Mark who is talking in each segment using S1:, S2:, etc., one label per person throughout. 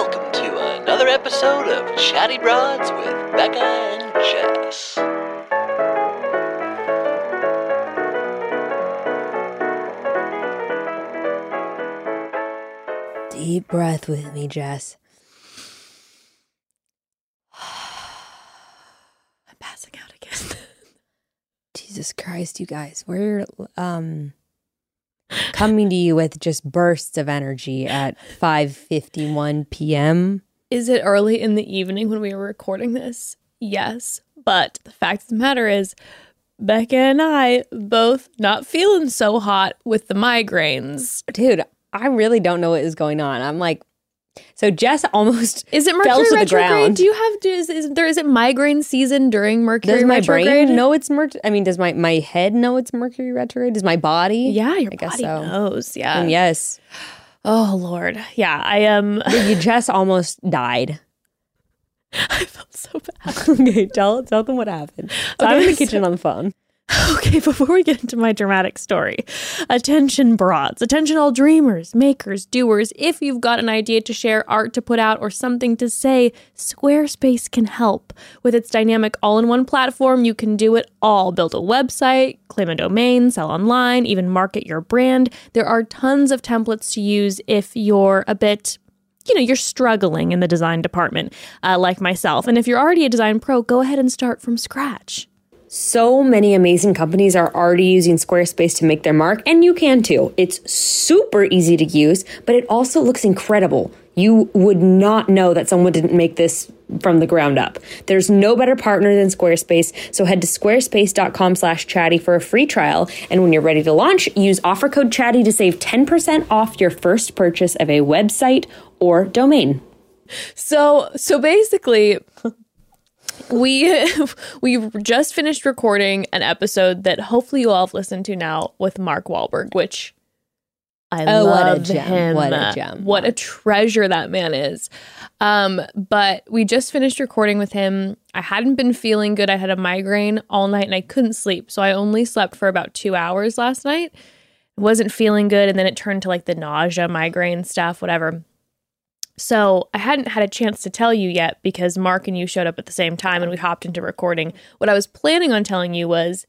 S1: welcome to another episode of Chatty Broads with Bekah and Jess.
S2: Deep breath with me, Jess.
S3: I'm passing out again.
S2: Jesus Christ, you guys. We're um coming to you with just bursts of energy at 5:51 p.m.
S3: Is it early in the evening when we were recording this? Yes. But the fact of the matter is, Bekah and I both not feeling so hot with the migraines.
S2: Dude, I really don't know what is going on. I'm like so Jess almost
S3: Is it
S2: Fell
S3: Mercury
S2: to the
S3: retrograde?
S2: ground.
S3: Do you have is, is there is it migraine season during Mercury
S2: does my
S3: retrograde?
S2: brain know it's Mercury? I mean, does my my head know it's Mercury retrograde? Does my body?
S3: Yeah, your
S2: I guess
S3: body
S2: so.
S3: knows. Yeah.
S2: And yes.
S3: Oh Lord. Yeah, I um, am.
S2: You Jess almost died.
S3: I felt so bad.
S2: okay, tell tell them what happened. So I'm in
S3: Okay,
S2: the kitchen on the phone.
S3: Okay, before we get into my dramatic story, attention broads, attention all dreamers, makers, doers. If you've got an idea to share, art to put out, or something to say, Squarespace can help. With its dynamic all in one platform, you can do it all build a website, claim a domain, sell online, even market your brand. There are tons of templates to use if you're a bit you know, you're struggling in the design department, uh, like myself. And if you're already a design pro, go ahead and start from scratch.
S2: So many amazing companies are already using Squarespace to make their mark, and you can too. It's super easy to use, but it also looks incredible. You would not know that someone didn't make this from the ground up. There's no better partner than Squarespace, so head to squarespace.com slash chatty for a free trial. And when you're ready to launch, use offer code chatty to save 10% off your first purchase of a website or domain.
S3: So so basically we we just finished recording an episode that hopefully you all have listened to now with Mark Wahlberg, which I
S2: Oh, what a
S3: love
S2: gem.
S3: him.
S2: What a gem,
S3: What a treasure that man is. Um, but we just finished recording with him. I hadn't been feeling good. I had a migraine all night and I couldn't sleep. So I only slept for about two hours last night. Wasn't feeling good. And then it turned to like the nausea, migraine stuff, whatever. So I hadn't had a chance to tell you yet because Mark and you showed up at the same time and we hopped into recording. What I was planning on telling you was,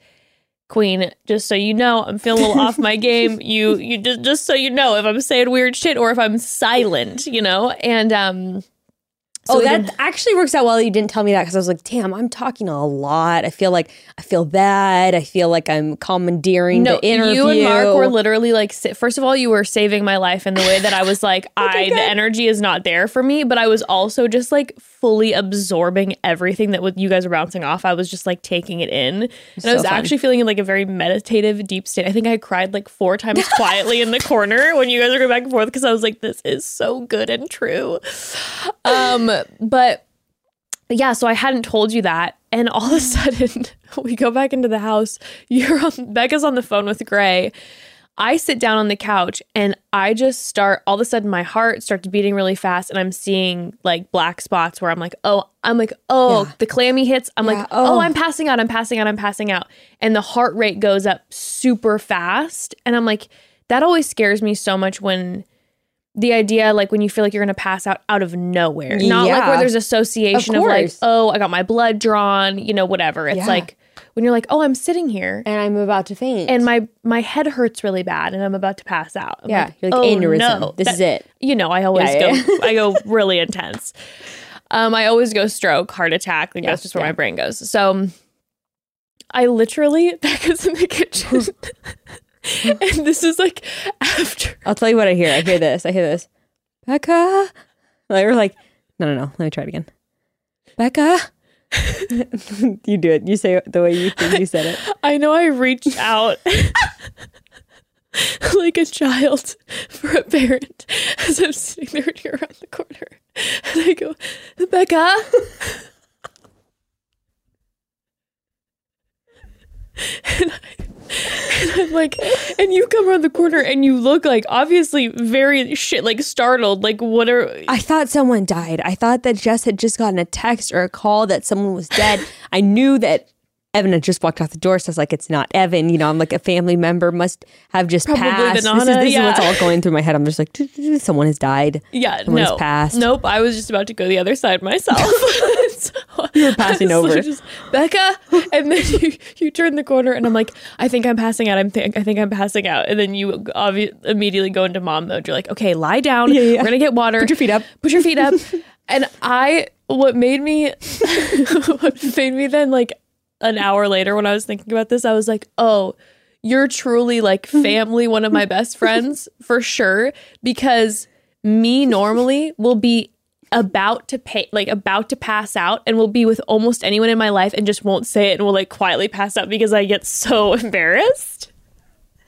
S3: Queen, just so you know, I'm feeling a little off my game. You you just just so you know if I'm saying weird shit or if I'm silent, you know? And um so
S2: oh, that actually works out well. that You didn't tell me that because I was like, "Damn, I'm talking a lot. I feel like I feel bad. I feel like I'm commandeering
S3: no,
S2: the interview."
S3: you and Mark were literally like, first of all, you were saving my life in the way that I was like, I the energy is not there for me, but I was also just like fully absorbing everything that with you guys were bouncing off. I was just like taking it in, and I was
S2: fun.
S3: actually feeling in like a very meditative, deep state. I think I cried like four times quietly in the corner when you guys were going back and forth because I was like, this is so good and true. Um, but yeah, so I hadn't told you that. And all of a mm. sudden, we go back into the house. You're on, Bekah's on the phone with Gray. I sit down on the couch and I just start, all of a sudden, my heart starts beating really fast. And I'm seeing like black spots where I'm like, oh, I'm like, oh,
S2: Yeah.
S3: the clammy hits. I'm
S2: Yeah,
S3: like, oh.
S2: oh.
S3: I'm passing out. I'm passing out. I'm passing out. And the heart rate goes up super fast. And I'm like, that always scares me so much when the idea like when you feel like you're gonna pass out out of nowhere not like where there's association of, like oh i got my blood drawn you know whatever it's
S2: Yeah.
S3: like when you're like oh i'm sitting here
S2: and I'm about to faint.
S3: and my my head hurts really bad and i'm about to pass out I'm
S2: yeah,
S3: like,
S2: you're like
S3: oh,
S2: aneurysm.
S3: no.
S2: This
S3: That-
S2: is it.
S3: you know i always
S2: Yeah, yeah,
S3: go i go really intense um i always go stroke heart attack like
S2: Yeah,
S3: that's just where
S2: yeah.
S3: my brain goes so i literally bekah's in the kitchen and this is like after
S2: I'll tell you what I hear. I hear this. I hear this. Bekah. Like, we're like, no, no, no. Let me try it again. Bekah. you do it. You say it the way you think you said it.
S3: I know I reached out like a child for a parent as I'm sitting there and you're around the corner. And I go, Bekah. And, I, and I'm like, and you come around the corner and you look like obviously very shit, like startled, like what are
S2: I thought someone died. I thought that Jess had just gotten a text or a call that someone was dead. I knew that Evan had just walked out the door, so I was like, "It's not Evan." You know, I'm like a family member must have just
S3: Probably
S2: passed. this is, this is what's all going through my head. I'm just like, someone has died.
S3: Yeah,
S2: Someone's
S3: no,
S2: passed.
S3: nope. I was just about to go the other side myself.
S2: You were passing over.
S3: Just, Bekah, and then you you turn the corner, and I'm like, I think I'm passing out. I'm think I think I'm passing out, and then you obvi- immediately go into mom mode. You're like, okay, lie down.
S2: Yeah, yeah.
S3: We're gonna get water.
S2: Put your feet up.
S3: Put your feet up. and I, what made me, what made me then like an hour later when I was thinking about this, I was like, oh. You're truly like family, one of my best friends for sure. Because me normally will be about to pay like about to pass out and will be with almost anyone in my life and just won't say it and will like quietly pass out because I get so embarrassed.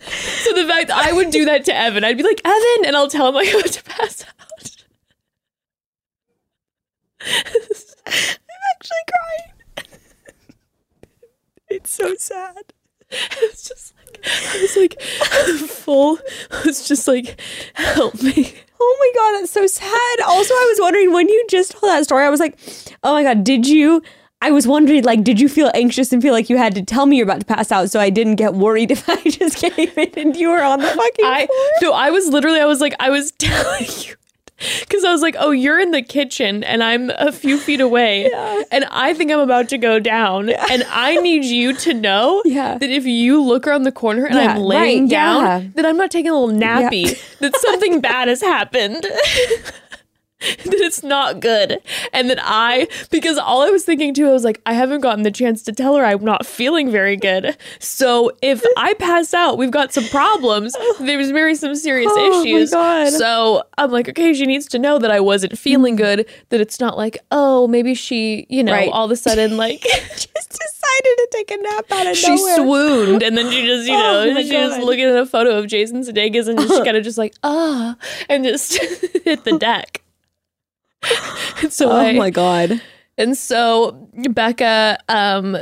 S3: So the fact I would do that to Evan, I'd be like, Evan, and I'll tell him I'm about to pass out. I'm actually crying. it's so sad. It's just I was like full. I was just like, help me.
S2: Oh my god, that's so sad. Also, I was wondering when you just told that story, I was like, oh my god, did you? I was wondering, like, did you feel anxious and feel like you had to tell me you're about to pass out so I didn't get worried if I just came in and you were on the fucking
S3: I
S2: floor?
S3: no, I was literally I was like I was telling you because I was like, oh, you're in the kitchen and I'm a few feet away, and I think I'm about to go down, and I need you to know
S2: Yeah.
S3: that if you look around the corner and
S2: Yeah,
S3: I'm laying
S2: right,
S3: down,
S2: yeah.
S3: that I'm not taking a little nappy, that something bad has happened. that it's not good. And that I, because all I was thinking too, I was like, I haven't gotten the chance to tell her I'm not feeling very good. So if I pass out, we've got some problems. There's very some serious
S2: Oh my
S3: issues.
S2: God.
S3: So I'm like, okay, she needs to know that I wasn't feeling good, that it's not like, oh, maybe she, you know,
S2: Right.
S3: all of a sudden, like,
S2: just decided to take a nap out of
S3: she
S2: nowhere.
S3: swooned and then she just you know
S2: Oh
S3: she
S2: God.
S3: looking at a photo of jason sudeikis and just kind of just like ah and just hit the deck so
S2: oh
S3: I,
S2: my god.
S3: and so bekah um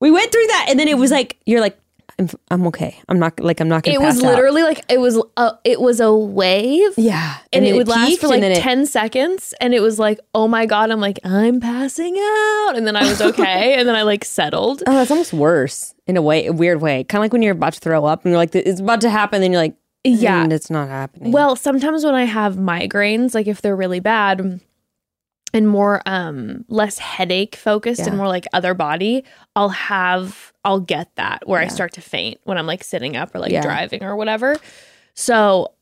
S2: We went through that and then it was like, you're like, I'm, I'm okay. I'm not like, I'm not Gonna
S3: it was literally like it was a, it was a wave
S2: Yeah.
S3: and, it
S2: then
S3: would last for like
S2: then it-
S3: 10 seconds and it was like oh my god i'm like i'm passing out and then i was okay and then i like settled
S2: Oh, that's almost worse in a way, a weird way. Kind of like when you're about to throw up and you're like, it's about to happen. Then you're like,
S3: Yeah.
S2: and it's not happening.
S3: Well, sometimes when I have migraines, like if they're really bad and more um less headache focused
S2: Yeah.
S3: and more like other body, I'll have I'll get that where I start to faint when I'm like sitting up or like
S2: Yeah.
S3: driving or whatever. So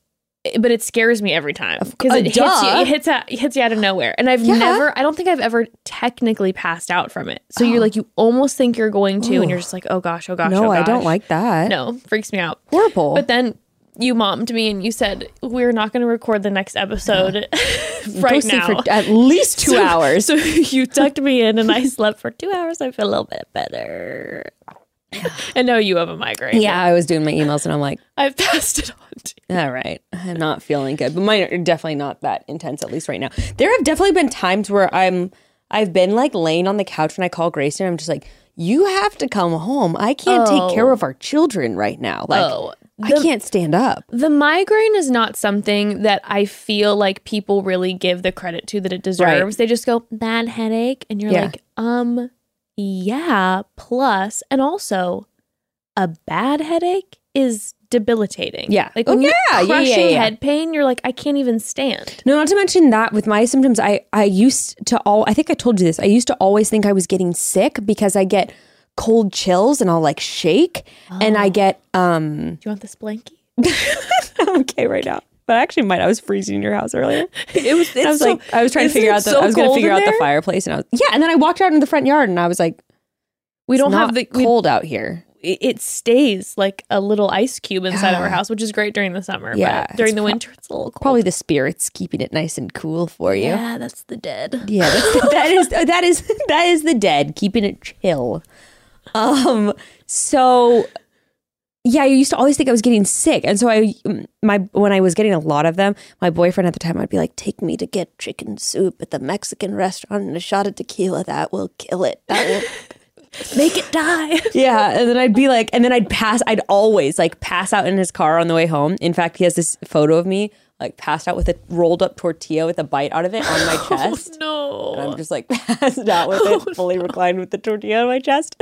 S3: but it scares me every time because
S2: uh,
S3: it hits you. It hits out, it hits you out of nowhere, and I've
S2: Yeah.
S3: never. I don't think I've ever technically passed out from it. So you're like, you almost think you're going to, and you're just like, oh gosh, oh gosh,
S2: no,
S3: oh
S2: I don't like that.
S3: No, freaks me out.
S2: Horrible.
S3: But then you mommed me and you said we're not going to record the next episode right now.
S2: for at least two
S3: So-
S2: hours.
S3: So you tucked me in and I slept for two hours. I feel a little bit better. And now you have a migraine.
S2: yeah, I was doing my emails and I'm like,
S3: I've passed it on to you.
S2: all right, I'm not feeling good. But mine are definitely not that intense, at least right now. There have definitely been times where I'm, I've been like laying on the couch when I call Grace and I'm just like, you have to come home. I can't take care oh. of our children right now. Like,
S3: Oh,
S2: I can't stand up.
S3: The migraine is not something that I feel like people really give the credit to that it deserves. They just go, bad headache. And you're
S2: Yeah.
S3: like, um, yeah, plus, and also a bad headache is debilitating.
S2: Yeah.
S3: Like
S2: Oh,
S3: when you're
S2: yeah, yeah, yeah,
S3: crushing
S2: yeah.
S3: head pain, you're like, I can't even stand.
S2: No, not to mention that with my symptoms, I I used to all I think I told you this. I used to always think I was getting sick because I get cold chills and I'll like shake and I get um
S3: Do you want this blankie?
S2: I'm okay right now. But I actually might I was freezing in your house earlier.
S3: It was,
S2: I was like I was trying to figure out the I was gonna figure out the fireplace and I was yeah, and then I walked out in the front yard and I was like,
S3: We don't have the
S2: cold out here.
S3: it stays like a little ice cube inside of our house, which is great during the summer.
S2: Yeah,
S3: but during the
S2: pro-
S3: winter, it's a little cold.
S2: Probably the spirits keeping it nice and cool for you.
S3: yeah, that's the dead.
S2: Yeah, that's, that is that is that is the dead keeping it chill. Um, so yeah, I used to always think I was getting sick, and so I my when I was getting a lot of them, my boyfriend at the time, I'd be like, "Take me to get chicken soup at the Mexican restaurant and a shot of tequila. That will kill it. That will
S3: Make it die.
S2: yeah and then i'd be like and then i'd pass i'd always like pass out in his car on the way home in fact he has this photo of me like passed out with a rolled up tortilla with a bite out of it on my oh, chest.
S3: no.
S2: And I'm just like passed out with it, oh, fully reclined with the tortilla on my chest.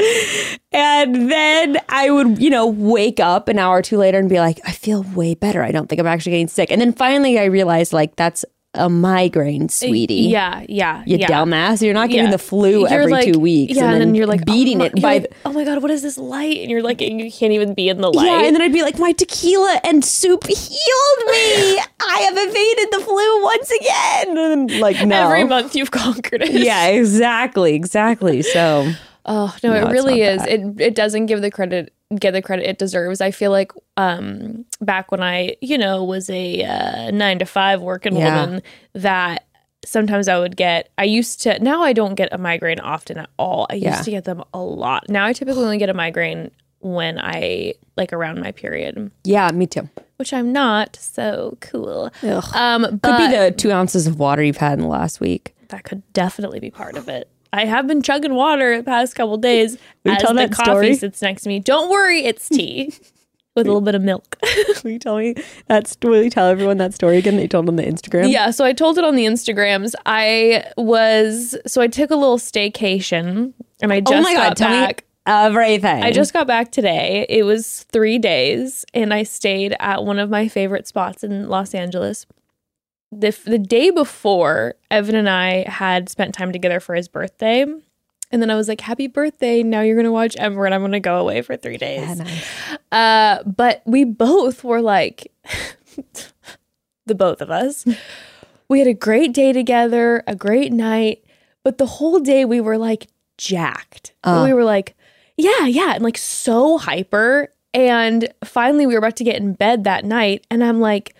S2: And then I would, you know, wake up an hour or two later and be like, I feel way better. I don't think I'm actually getting sick. And then finally I realized like that's a migraine, sweetie.
S3: Yeah, yeah,
S2: You
S3: yeah.
S2: dumbass. You're not getting
S3: Yeah.
S2: the flu
S3: You're
S2: every
S3: like-
S2: two weeks.
S3: Yeah, and, then, you're like
S2: beating
S3: oh,
S2: it by
S3: like, oh my god, what is this light? And you're like, you can't even be in the light.
S2: Yeah, and then I'd be like, my tequila and soup healed me. I have evaded the flu once again. And like, no.
S3: every month you've conquered it.
S2: Yeah, exactly, exactly. So
S3: Oh no,
S2: No,
S3: it really is. It it doesn't give the credit get the credit it deserves. I feel like um back when I you know was a uh, nine to five working
S2: Yeah.
S3: woman that sometimes I would get. I used to now I don't get a migraine often at all. I used
S2: Yeah.
S3: to get them a lot. Now I typically only get a migraine when I like around my period,
S2: yeah, me too.
S3: which I'm not. So cool.
S2: Ugh.
S3: Um,
S2: Could be the two ounces of water you've had in the last week.
S3: that could definitely be part of it. I have been chugging water the past couple days
S2: you
S3: as
S2: tell
S3: the
S2: that
S3: coffee
S2: story?
S3: sits next to me. Don't worry, it's tea with a little bit of milk.
S2: Will you tell me that's will you tell everyone that story again that you told on the Instagram?
S3: yeah, so I told it on the Instagrams. I was so I took a little staycation and I oh just
S2: Oh my god,
S3: got back.
S2: everything.
S3: I just got back today. It was three days, and I stayed at one of my favorite spots in Los Angeles. The, the day before, Evan and I had spent time together for his birthday. And then I was like, Happy birthday. Now you're going to watch Ember, and I'm going to go away for three days.
S2: Yeah, nice.
S3: Uh, but we both were like, the both of us, we had a great day together, a great night, but the whole day we were like jacked.
S2: Uh.
S3: we were like, yeah, yeah, and like so hyper. And finally, we were about to get in bed that night, and I'm like,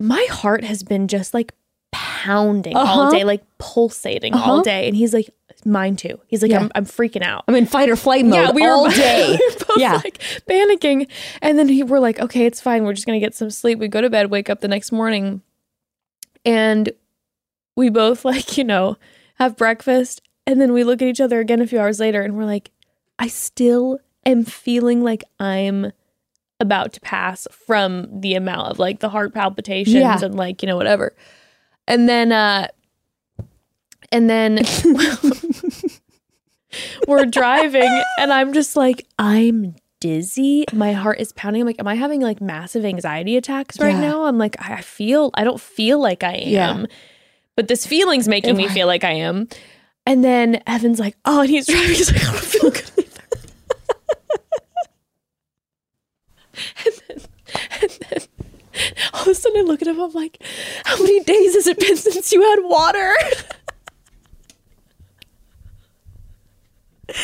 S3: my heart has been just like pounding all
S2: Uh-huh.
S3: day, like pulsating all
S2: Uh-huh.
S3: day. And he's like, mine too. He's like,
S2: Yeah.
S3: I'm, I'm freaking out
S2: I'm in fight or flight mode all day.
S3: we were both
S2: Yeah.
S3: like panicking. And then he, we're like, okay, it's fine. We're just gonna get some sleep. We go to bed, wake up the next morning, and we both like, you know, have breakfast. And then we look at each other again a few hours later and we're like, I still am feeling like I'm about to pass from the amount of like the heart palpitations
S2: Yeah.
S3: and like, you know, whatever. And then uh and then we're driving and I'm just like, I'm dizzy. My heart is pounding. I'm like, am I having like massive anxiety attacks right
S2: Yeah.
S3: now? I'm like, I I feel, I don't feel like I am.
S2: Yeah.
S3: But this feeling's making me
S2: Right.
S3: feel like I am. And then Evan's like, oh, and he's driving. He's like, I don't feel good either. and, then, and then all of a sudden I look at him, I'm like, how many days has it been since you had water?
S2: not,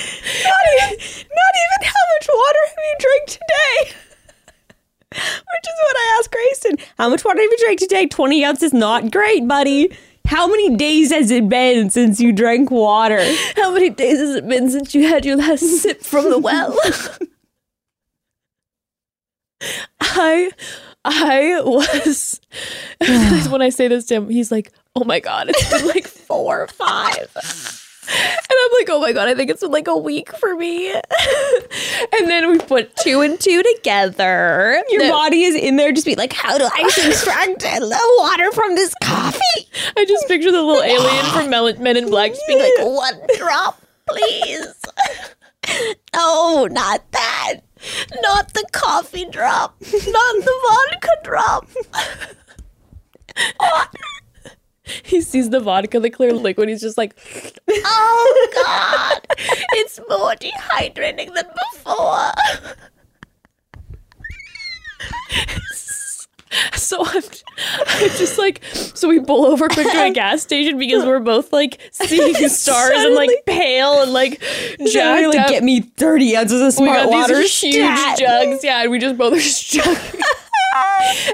S2: even, not even how much water have you drank today? Which is what I asked Grayson. How much water have you drank today? 20 ounces, is not great, buddy. How many days has it been since you drank water?
S3: How many days has it been since you had your last sip from the well? I I was when I say this to him, he's like, "Oh my god, it's been like four or five. And I'm like, "Oh my god, I think it's been like a week for me." and then we put two and two together.
S2: Your
S3: No,
S2: body is in there just be like, how do I extract the water from this coffee?
S3: I just picture the little alien from Men in Black just being like, "One drop, please."
S2: Oh, not that.
S3: Not the coffee drop. Not the vodka drop. he sees the vodka, the clear liquid. He's just like, oh God, it's more dehydrating than before. So I'm, I'm just like, so we pull over quick to a gas station because we're both like seeing stars and like pale and like
S2: Jack,
S3: jacked
S2: like,
S3: up.
S2: get me 30 ounces of
S3: we
S2: smart
S3: got
S2: water.
S3: these huge
S2: stat.
S3: jugs, yeah, and we just both are just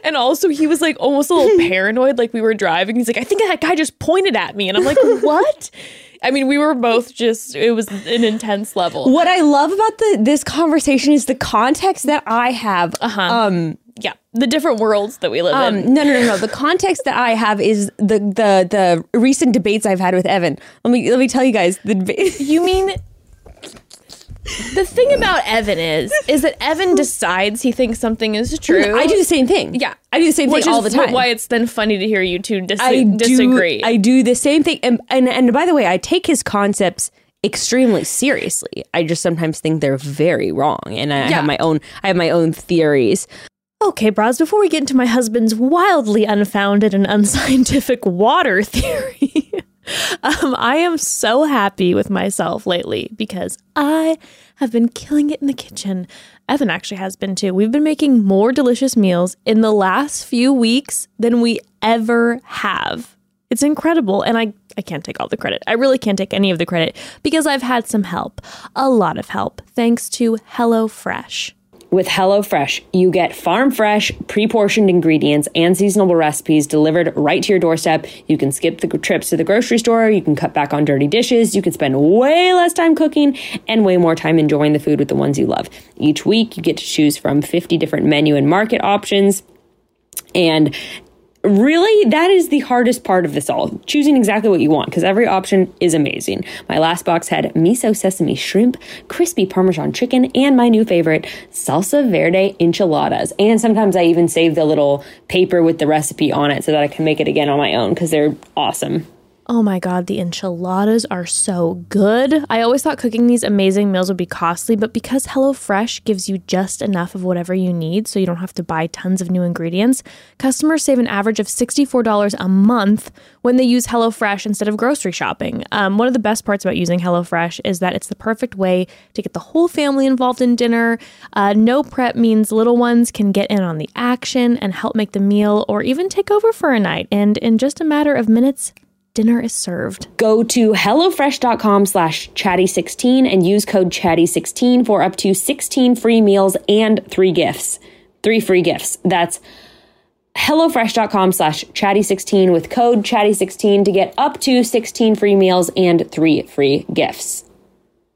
S3: and also, he was like almost a little paranoid. Like we were driving, he's like, "I think that guy just pointed at me," and I'm like, "What?" I mean, we were both just. It was an intense level.
S2: What I love about the this conversation is the context that I have.
S3: Uh-huh.
S2: Um,
S3: Yeah, the different worlds that we live in.
S2: um, no, no, no, no. The context that I have is the the the recent debates I've had with Evan. Let me let me tell you guys the debate.
S3: You mean The thing about Evan is, is that Evan decides he thinks something is true.
S2: I do the same thing.
S3: Yeah.
S2: I do the same
S3: which
S2: thing all the time.
S3: Why it's then funny to hear you two dis-
S2: I
S3: disagree.
S2: Do, I do the same thing, and, and and by the way, I take his concepts extremely seriously. I just sometimes think they're very wrong, and I
S3: Yeah.
S2: have my own. I have my own theories.
S3: Okay, bros, before we get into my husband's wildly unfounded and unscientific water theory, um, I am so happy with myself lately because I have been killing it in the kitchen. Evan actually has been too. We've been making more delicious meals in the last few weeks than we ever have. It's incredible. And I, I can't take all the credit. I really can't take any of the credit because I've had some help, a lot of help, thanks to HelloFresh.
S2: With HelloFresh, you get farm fresh, pre portioned ingredients and seasonable recipes delivered right to your doorstep. You can skip the trips to the grocery store, you can cut back on dirty dishes, you can spend way less time cooking and way more time enjoying the food with the ones you love. Each week, you get to choose from 50 different menu and market options. And really that is the hardest part of this all. Choosing exactly what you want because every option is amazing. My last box had miso sesame shrimp crispy parmesan chicken and my new favorite salsa verde enchiladas. And sometimes i even save the little paper with the recipe on it so that i can make it again on my own because they're awesome
S3: Oh my god, the enchiladas are so good. I always thought cooking these amazing meals would be costly, but because HelloFresh gives you just enough of whatever you need so you don't have to buy tons of new ingredients, customers save an average of $64 a month when they use HelloFresh instead of grocery shopping. Um, one of the best parts about using HelloFresh is that it's the perfect way to get the whole family involved in dinner. Uh, no prep means little ones can get in on the action and help make the meal or even take over for a night. And in just a matter of minutes, dinner is served.
S2: Go to HelloFresh.com slash chatty16 and use code chatty16 for up to 16 free meals and three gifts. Three free gifts. That's HelloFresh.com slash chatty16 with code chatty16 to get up to 16 free meals and three free gifts.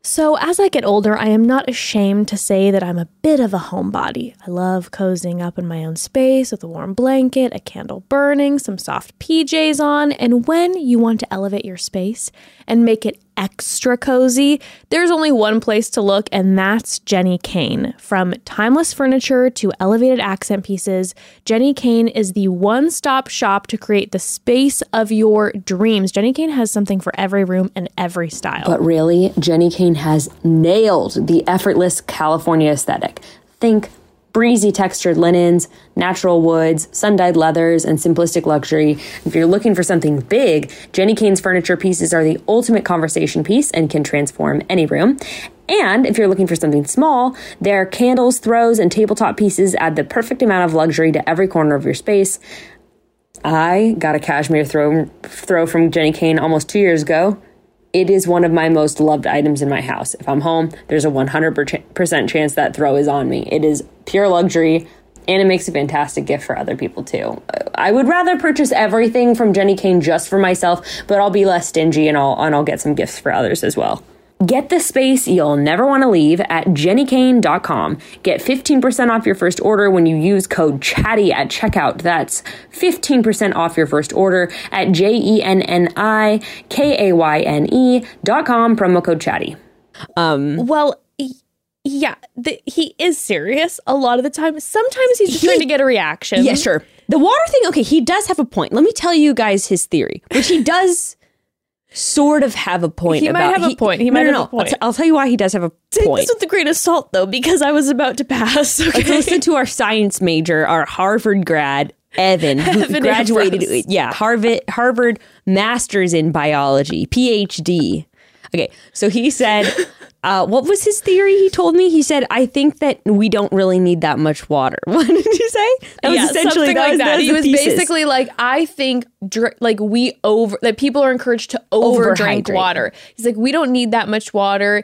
S3: So, as I get older, I am not ashamed to say that I'm a bit of a homebody. I love cozying up in my own space with a warm blanket, a candle burning, some soft PJs on, and when you want to elevate your space and make it extra cozy, there's only one place to look, and that's Jenni Kayne. From timeless furniture to elevated accent pieces, Jenni Kayne is the one stop shop to create the space of your dreams. Jenni Kayne has something for every room and every style.
S2: But really, Jenni Kayne has nailed the effortless California aesthetic. Think breezy textured linens, natural woods, sun dyed leathers, and simplistic luxury. If you're looking for something big, Jenni Kayne's furniture pieces are the ultimate conversation piece and can transform any room. And if you're looking for something small, their candles, throws, and tabletop pieces add the perfect amount of luxury to every corner of your space. I got a cashmere throw throw from Jenni Kayne almost two years ago. It is one of my most loved items in my house. If I'm home, there's a 100% chance that throw is on me. It is pure luxury and it makes a fantastic gift for other people too. I would rather purchase everything from Jenni Kayne just for myself, but I'll be less stingy and I'll and I'll get some gifts for others as well. Get the space you'll never want to leave at jennikayne.com. Get 15% off your first order when you use code CHATTY at checkout. That's 15% off your first order at J E N N I K A Y N E dot com, promo code CHATTY.
S3: Um, well, yeah, the, he is serious a lot of the time. Sometimes he's just
S2: He-
S3: trying to get a reaction.
S2: Yeah, sure. The water thing, okay, he does have a point. Let me tell you guys his theory, which he does sort of have a point
S3: He might
S2: about.
S3: have a point. He
S2: no,
S3: might
S2: no,
S3: have a point.
S2: I'll, t- I'll tell you why he does have a
S3: Take
S2: point.
S3: this with a grain of salt, though, because I was about to pass. Okay.
S2: Let's listen to our science major, our Harvard grad, Evan, who
S3: Evan
S2: graduated.
S3: Ambrose.
S2: Yeah, Harvard Harvard Masters in Biology, PhD. Okay, so he said, uh, what was his theory? He told me. He said, I think that we don't really need that much water. What did you say? That
S3: yeah, something
S2: that
S3: like
S2: was-
S3: that.
S2: was
S3: he was
S2: thesis.
S3: basically like, I think, dr- like we over that people are encouraged to over drink water. He's like, we don't need that much water.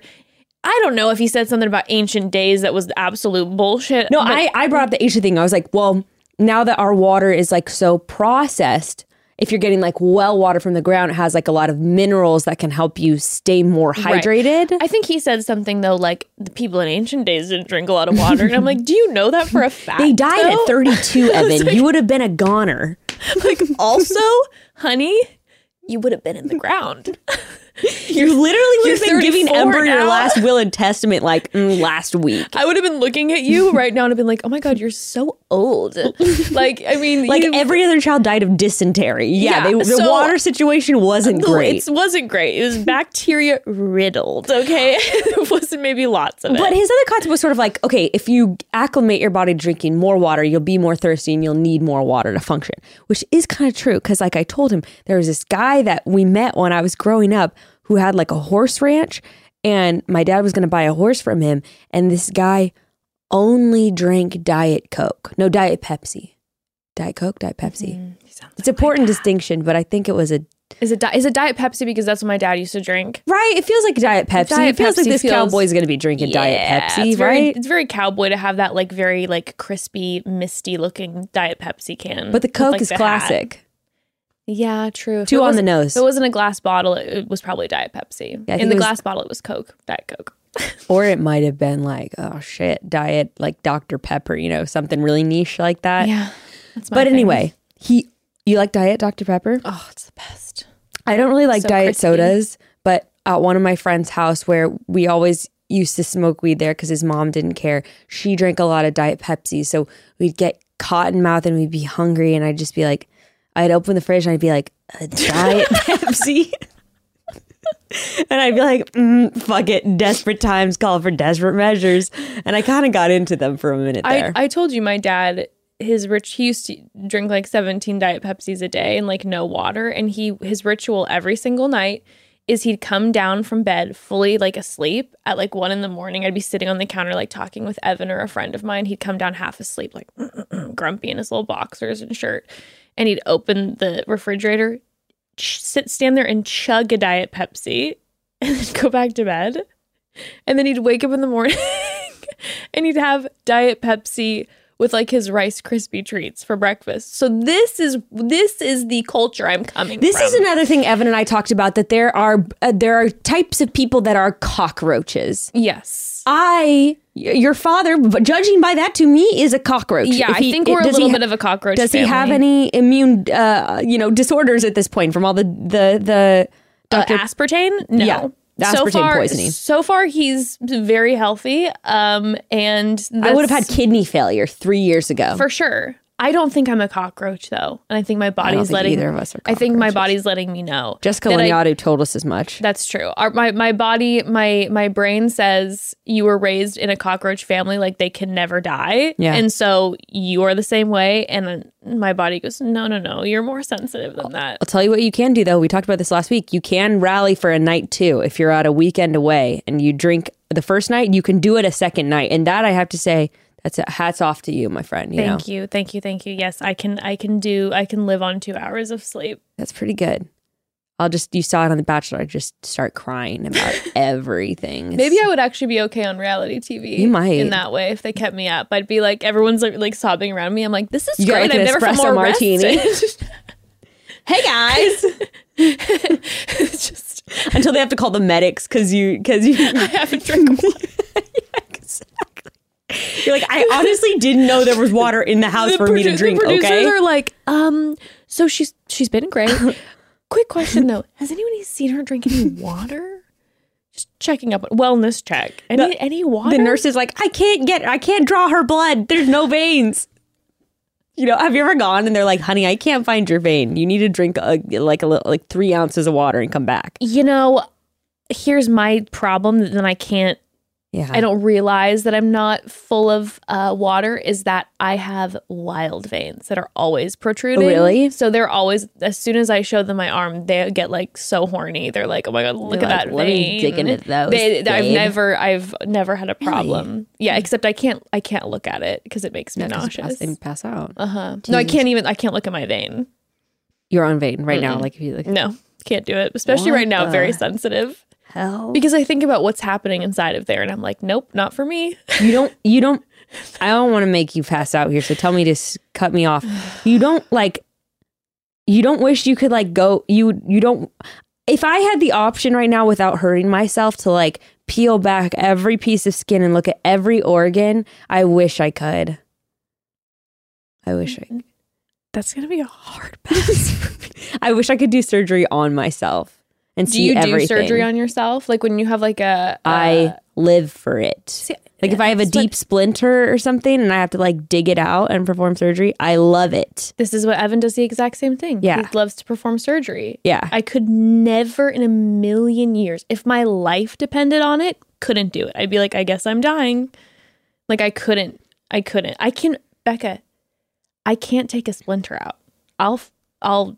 S3: I don't know if he said something about ancient days that was absolute bullshit.
S2: No, I, I brought up the Asia thing. I was like, well, now that our water is like so processed, if you're getting like well water from the ground, it has like a lot of minerals that can help you stay more
S3: Right.
S2: hydrated.
S3: I think he said something though, like the people in ancient days didn't drink a lot of water, and I'm like, do you know that for a fact?
S2: They died
S3: though?
S2: at 32, Evan. you would have been a goner.
S3: like also, honey, you would have been in the ground.
S2: You literally would
S3: You're
S2: have been giving
S3: 34
S2: Ember your last will and testament like mm, last week.
S3: I would have been looking at you right now and have been like, "Oh my god, you're so old." like, I mean,
S2: Like
S3: you-
S2: every other child died of dysentery. Yeah,
S3: Yeah,
S2: they, the
S3: so-
S2: water situation wasn't great.
S3: It wasn't great. It was bacteria riddled. Okay, it wasn't maybe lots of it.
S2: But his other concept was sort of like, okay, if you acclimate your body to drinking more water, you'll be more thirsty and you'll need more water to function, which is kind of true. Because, like I told him, there was this guy that we met when I was growing up who had like a horse ranch, and my dad was going to buy a horse from him, and this guy only drank Diet Coke, no Diet Pepsi, Diet Coke, Diet Pepsi. Mm, it's an important distinction, but I think it was a
S3: is it di- is it Diet Pepsi because that's what my dad used to drink?
S2: right. It feels like Diet Pepsi.
S3: Diet
S2: it feels like this
S3: feels-
S2: cowboy's going to be drinking Diet Pepsi,
S3: it's very,
S2: right?
S3: It's very cowboy to have that like very like crispy, misty looking Diet Pepsi can.
S2: But the
S3: with,
S2: Coke
S3: like,
S2: is
S3: the hat. Yeah, true.
S2: Two on the nose.
S3: If it wasn't a glass bottle, it, it was probably Diet Pepsi.
S2: Yeah,
S3: In the
S2: was-
S3: glass bottle, it was Coke, Diet Coke.
S2: Or it might have been like, oh shit, diet like Dr. Pepper, you know, something really niche like that.
S3: yeah, that's my
S2: But anyway, he you like diet Dr. Pepper?
S3: oh, it's the best.
S2: I don't really like
S3: So
S2: diet
S3: crispy.
S2: sodas, but at one of my friends' house where we always used to smoke weed there because his mom didn't care. She drank a lot of diet Pepsi, so we'd get cotton mouth and we'd be hungry, and I'd just be like, I'd open the fridge and I'd be like, a diet Pepsi. And I'd be like, mm, fuck it. Desperate times call for desperate measures. And I kind of got into them for a minute there.
S3: I, I told you my dad his rich he used to drink like 17 diet pepsis a day and like no water and he his ritual every single night is he'd come down from bed fully like asleep at like one in the morning i'd be sitting on the counter like talking with evan or a friend of mine he'd come down half asleep like grumpy in his little boxers and shirt and he'd open the refrigerator sit stand there and chug a diet pepsi and then go back to bed and then he'd wake up in the morning and he'd have diet pepsi with like his rice crispy treats for breakfast so this is this is the culture i'm coming
S2: This
S3: from.
S2: is another thing Evan and I talked about that there are uh, there are types of people that are cockroaches.
S3: yes
S2: I your father, judging by that to me, is a cockroach.
S3: yeah
S2: If
S3: i think we're a little
S2: ha-
S3: bit of a cockroach
S2: Does he have any immune, uh, you know, disorders at this point from all the the the
S3: Uh, aspartame no
S2: Yeah,
S3: so
S2: aspartame
S3: far,
S2: poisoning.
S3: So far, he's very healthy, um, and
S2: I would have had kidney failure three years ago.
S3: for sure. I don't think I'm a cockroach though, and I think my body's
S2: think
S3: letting
S2: either of us are
S3: I think my body's letting me know.
S2: Jessica Lanyadoo told us as much.
S3: That's true. Our, my my body, my my brain says you were raised in a cockroach family, like they can never die,
S2: Yeah.
S3: and so you are the same way. And my body goes, no, no, no, you're more sensitive than that.
S2: I'll tell you what you can do though. We talked about this last week. You can rally for a night too. If you're out a weekend away and you drink the first night, you can do it a second night. And that I have to say, that's a hats off to you, my friend. You know,
S3: Thank you, thank you, thank you. Yes, I can, I can do, I can live on two hours of sleep.
S2: that's pretty good. I'll just you saw it on The Bachelor. I just start crying about everything.
S3: Maybe I would actually be okay on reality TV.
S2: You might.
S3: in that way if they kept me up. I'd be like everyone's like, like sobbing around me. I'm like, this is
S2: You got,
S3: great.
S2: like,
S3: I've never felt more
S2: martini. hey guys,
S3: it's just
S2: until they have to call the medics because you because you
S3: I haven't drank water.
S2: You're like I honestly didn't know there was water in the house for me to drink.
S3: The producers
S2: Okay,
S3: are like, um, so she's she's been great. Quick question though, has anyone seen her drink any water? Just checking up, wellness check. Any
S2: The-
S3: any water?
S2: the nurse is like I can't get I can't draw her blood. There's no veins. You know, have you ever gone and they're like, "Honey, I can't find your vein. You need to drink a, like a little, like three ounces of water and come back."
S3: You know, here's my problem. that Then I can't
S2: Yeah,
S3: I don't realize that I'm not full of uh, water is that I have wild veins that are always protruding.
S2: Really?
S3: So they're always, as soon as I show them my arm, they get like so horny. They're like, oh my God, look
S2: You're
S3: at
S2: like,
S3: that
S2: "Let me
S3: vein.
S2: dig into those,
S3: They- I've never, I've never had a problem. Yeah, except I can't, I can't look at it because it makes me
S2: Yeah,
S3: nauseous.
S2: and pass out.
S3: Uh huh. No, I can't even, I can't look at my vein.
S2: You're on vein right now. Like if you like
S3: No, can't do it. Especially
S2: What
S3: right now,
S2: the-
S3: very sensitive.
S2: Hell,
S3: Because I think about what's happening inside of there and I'm like, nope, not for me.
S2: you don't you don't i don't want to make you pass out here so tell me to s- cut me off. You don't like you don't wish you could like go you you don't if i had the option right now without hurting myself to like peel back every piece of skin and look at every organ i wish i could. I wish i mm-hmm.
S3: That's going to be a hard pass.
S2: i wish i could do surgery on myself and
S3: Do
S2: see
S3: you do surgery on yourself? Like when you have like a,
S2: I live for it. like if I have a
S3: that's what-
S2: deep splinter or something and I have to like dig it out and perform surgery, I love it.
S3: This is what Evan does the exact same thing.
S2: Yeah.
S3: He loves to perform surgery.
S2: Yeah.
S3: I could never in a million years, if my life depended on it, couldn't do it. I'd be like, I guess I'm dying. Like I couldn't. I couldn't. I can Bekah, I can't take a splinter out. I'll I'll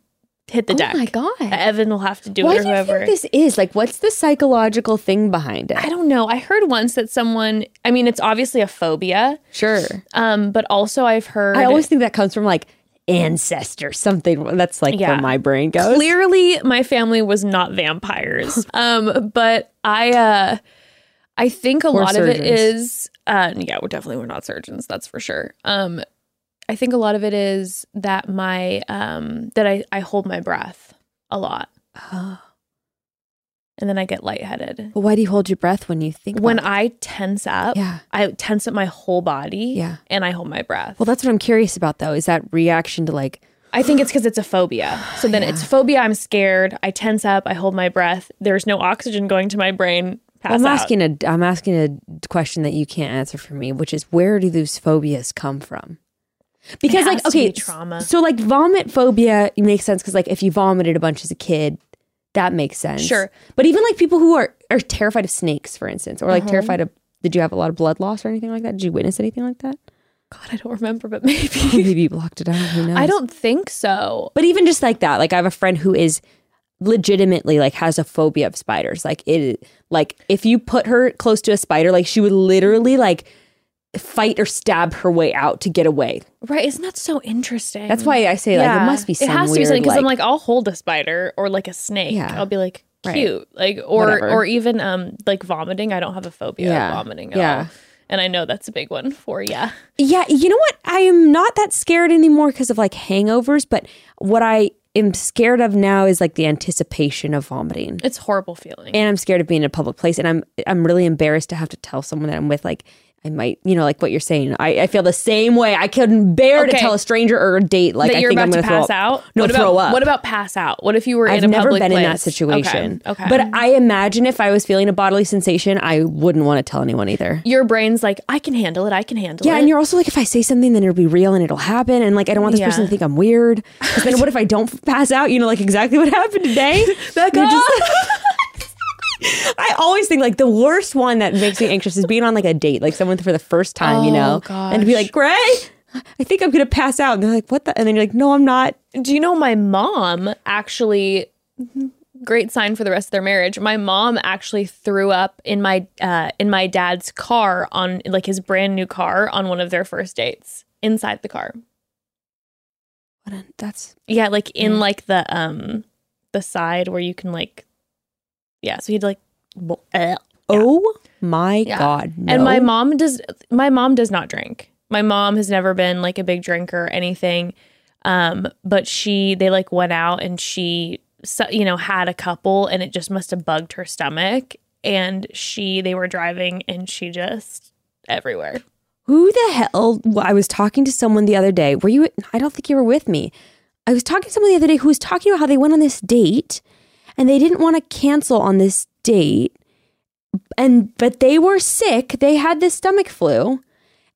S3: hit the
S2: Oh
S3: deck.
S2: Oh my God.
S3: Evan will have to do
S2: Why
S3: it or
S2: do you
S3: whoever.
S2: think this is? Like what's the psychological thing behind it?
S3: I don't know. I heard once that someone I mean, it's obviously a phobia.
S2: Sure.
S3: Um, but also I've heard
S2: I always think that comes from like ancestor something that's like
S3: Yeah.
S2: where my brain goes.
S3: clearly my family was not vampires um but i uh i think a
S2: Or
S3: lot of it is surgeons. uh yeah we're definitely we're not surgeons that's for sure um i think a lot of it is that my um that i i hold my breath a lot and then i get lightheaded
S2: But why do you hold your breath when you think
S3: when i tense up?
S2: Yeah.
S3: i tense up my whole body
S2: Yeah.
S3: and i hold my breath
S2: Well, that's what I'm curious about though. Is that reaction to like
S3: I think it's because it's a phobia. So then it's phobia. I'm scared. I tense up. I hold my breath. There's no oxygen going to my brain. Pass
S2: I'm
S3: out.
S2: asking a I'm asking a question that you can't answer for me, which is where do those phobias come from? Because like
S3: to be
S2: okay,
S3: trauma.
S2: So like vomit phobia makes sense because like if you vomited a bunch as a kid, that makes sense.
S3: Sure.
S2: But even like people who are are terrified of snakes, for instance, or like
S3: Uh-huh.
S2: terrified of did you have a lot of blood loss or anything like that? Did you witness anything like that?
S3: God, I don't remember, but maybe.
S2: Maybe you blocked it out. Who knows?
S3: I don't think so.
S2: But even just like that, like I have a friend who is legitimately like has a phobia of spiders. Like it like if you put her close to a spider, like she would literally like fight or stab her way out to get away.
S3: Right? Isn't that so interesting?
S2: That's why I say like it must be some
S3: It has to be something because I'm
S2: like,
S3: like, I'll hold a spider or like a snake.
S2: Yeah.
S3: I'll be like
S2: Right.
S3: cute, like or
S2: Whatever.
S3: or even um like vomiting. I don't have a phobia
S2: Yeah.
S3: of vomiting at
S2: Yeah.
S3: all. And I know that's a big one for you.
S2: Yeah, you know what? I am not that scared anymore because of like hangovers, but what I am scared of now is like the anticipation of vomiting.
S3: It's a horrible feeling.
S2: and I'm scared of being in a public place, and I'm I'm really embarrassed to have to tell someone that I'm with. Like I might, you know, like what you're saying. I, I feel the same way. I couldn't bear to tell a stranger or a date like
S3: that
S2: I
S3: you're
S2: think
S3: about
S2: I'm
S3: to pass out.
S2: No,
S3: what
S2: throw
S3: about,
S2: up.
S3: What about pass out? What if you were
S2: I've
S3: in a
S2: never been in that situation.
S3: Okay. okay.
S2: But I imagine if I was feeling a bodily sensation, I wouldn't want to tell anyone either.
S3: your brain's like, I can handle it. I can handle
S2: Yeah,
S3: it.
S2: Yeah, and you're also like, if I say something, then it'll be real and it'll happen. And like, I don't want this
S3: Yeah.
S2: person to think I'm weird. 'Cause then what if I don't pass out? You know, like exactly what happened today. You're just- I always think like the worst one that makes me anxious is being on like a date, like someone for the first time, you know,
S3: Oh,
S2: and to be like, Gray, I think I'm gonna pass out. And they're like, what the? And then you're like, no, I'm not.
S3: Do you know my mom actually? Great sign for the rest of their marriage. My mom actually threw up in my uh, in my dad's car on like his brand new car on one of their first dates inside the car.
S2: What a- that's
S3: Yeah, like in
S2: Yeah.
S3: like the um the side where you can like yeah. So he'd like uh,
S2: oh my
S3: Yeah.
S2: god.
S3: And my mom does my mom does not drink. My mom has never been like a big drinker or anything. Um, but she they like went out and she you know had a couple and it just must have bugged her stomach and she they were driving and she just everywhere.
S2: Who the hell? well, I was talking to someone the other day. Were you? I don't think you were with me. I was talking to someone the other day who was talking about how they went on this date and they didn't want to cancel on this date. And but they were sick. They had this stomach flu.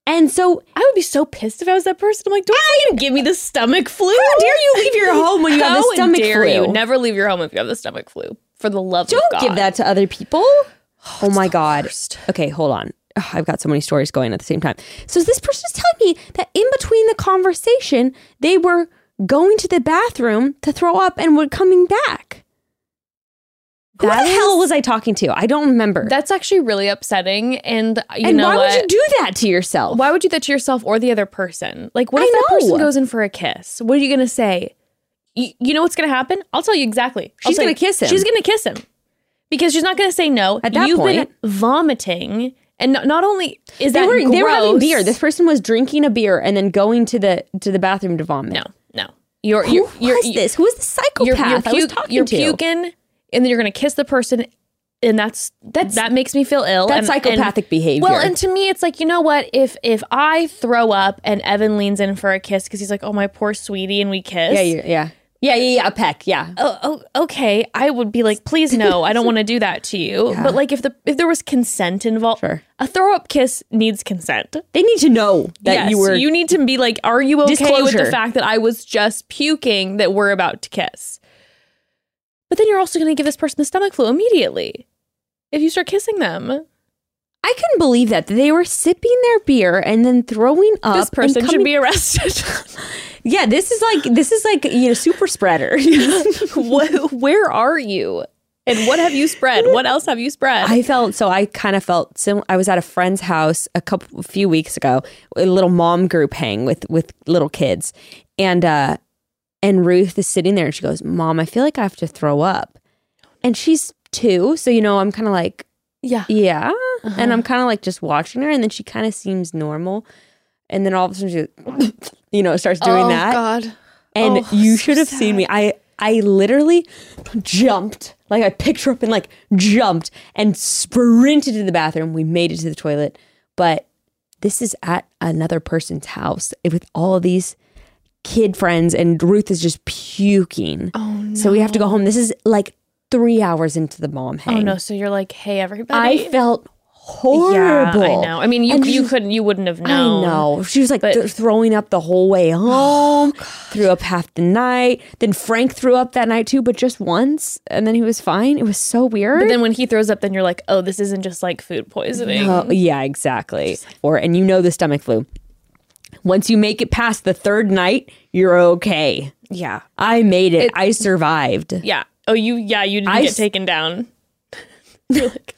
S2: And so
S3: I would be so pissed if I was that person. I'm like, don't fucking give me the stomach flu.
S2: how dare you leave your home when you have the stomach
S3: dare
S2: flu?
S3: you? Never leave your home if you have the stomach flu. For the love of God.
S2: Don't give that to other people. Oh, oh my God. Okay, hold on. Ugh, I've got so many stories going at the same time. So this person is telling me that in between the conversation, they were going to the bathroom to throw up and were coming back. Who
S3: That
S2: the
S3: is-
S2: hell was I talking to? I don't remember.
S3: That's actually really upsetting. And you
S2: and
S3: know
S2: why
S3: what?
S2: would you do that to yourself?
S3: Why would you do that to yourself or the other person? Like, what if that person goes in for a kiss? What are you gonna say? You, you know what's gonna happen? I'll tell you exactly.
S2: She's gonna
S3: you.
S2: kiss him.
S3: She's gonna kiss him because she's not gonna say no.
S2: At that
S3: You've
S2: point-
S3: been vomiting, and not, not only is
S2: They
S3: that
S2: were they were having beer. This person was drinking a beer and then going to the to the bathroom to vomit.
S3: no, no. You're
S2: Who
S3: you're
S2: was
S3: you're, you're,
S2: this? Who was the psychopath
S3: you're, you're,
S2: I was talking
S3: you're
S2: to?
S3: puking, and then you're gonna kiss the person, and that's
S2: That's-
S3: that makes me feel ill.
S2: That's
S3: and, and-
S2: psychopathic behavior.
S3: Well, and to me, it's like you know what? If if I throw up and Evan leans in for a kiss because he's like, "Oh my poor sweetie," and we kiss,
S2: yeah, yeah. Yeah, yeah, yeah. A peck. Yeah.
S3: oh, oh, okay, I would be like, please no, I don't want to do that to you. But like, if the if there was consent involved,
S2: Sure.
S3: a throw up kiss needs consent.
S2: They need to know that
S3: yes,
S2: you were.
S3: You need to be like, are you okay with the fact that I was just puking that we're about to kiss? But then you're also going to give this person the stomach flu immediately if you start kissing them.
S2: I couldn't believe that they were sipping their beer and then throwing up.
S3: This person should be arrested.
S2: Yeah, this is like this is like you know super spreader.
S3: Wh- Where are you? And what have you spread? What else have you spread?
S2: I felt so. I kind of felt sim- I was at a friend's house a couple a few weeks ago, a little mom group hang with with little kids, and uh, and Ruth is sitting there and she goes, "Mom, I feel like I have to throw up," and she's two, so you know I'm kind of like,
S3: yeah.
S2: yeah, and I'm uh-huh. kind of like just watching her, and then she kind of seems normal, and then all of a sudden she, you know, starts doing
S3: oh,
S2: that,
S3: God.
S2: and
S3: Oh,
S2: you
S3: so
S2: should have seen me. I I literally jumped. Like I picked her up and like jumped and sprinted to the bathroom. We made it to the toilet. But this is at another person's house with all of these kid friends and Ruth is just puking.
S3: Oh, no.
S2: So we have to go home. This is like three hours into the mom oh, hang.
S3: Oh, no. So you're like, hey, everybody.
S2: I felt horrible.
S3: Yeah, I know. I mean, you
S2: And
S3: you
S2: she-
S3: couldn't, you wouldn't have known.
S2: I know. She was like
S3: But-
S2: th- throwing up the whole way oh, home, threw up half the night. Then Frank threw up that night too, but just once. And then he was fine. It was so weird.
S3: But then when he throws up, then you're like, oh, this isn't just like food poisoning.
S2: Oh, yeah, exactly. Or, and you know the stomach flu. Once you make it past the third night, you're okay.
S3: yeah.
S2: I made it. I survived.
S3: Yeah. Oh, you, yeah, you didn't
S2: I
S3: get
S2: s-
S3: taken down. like,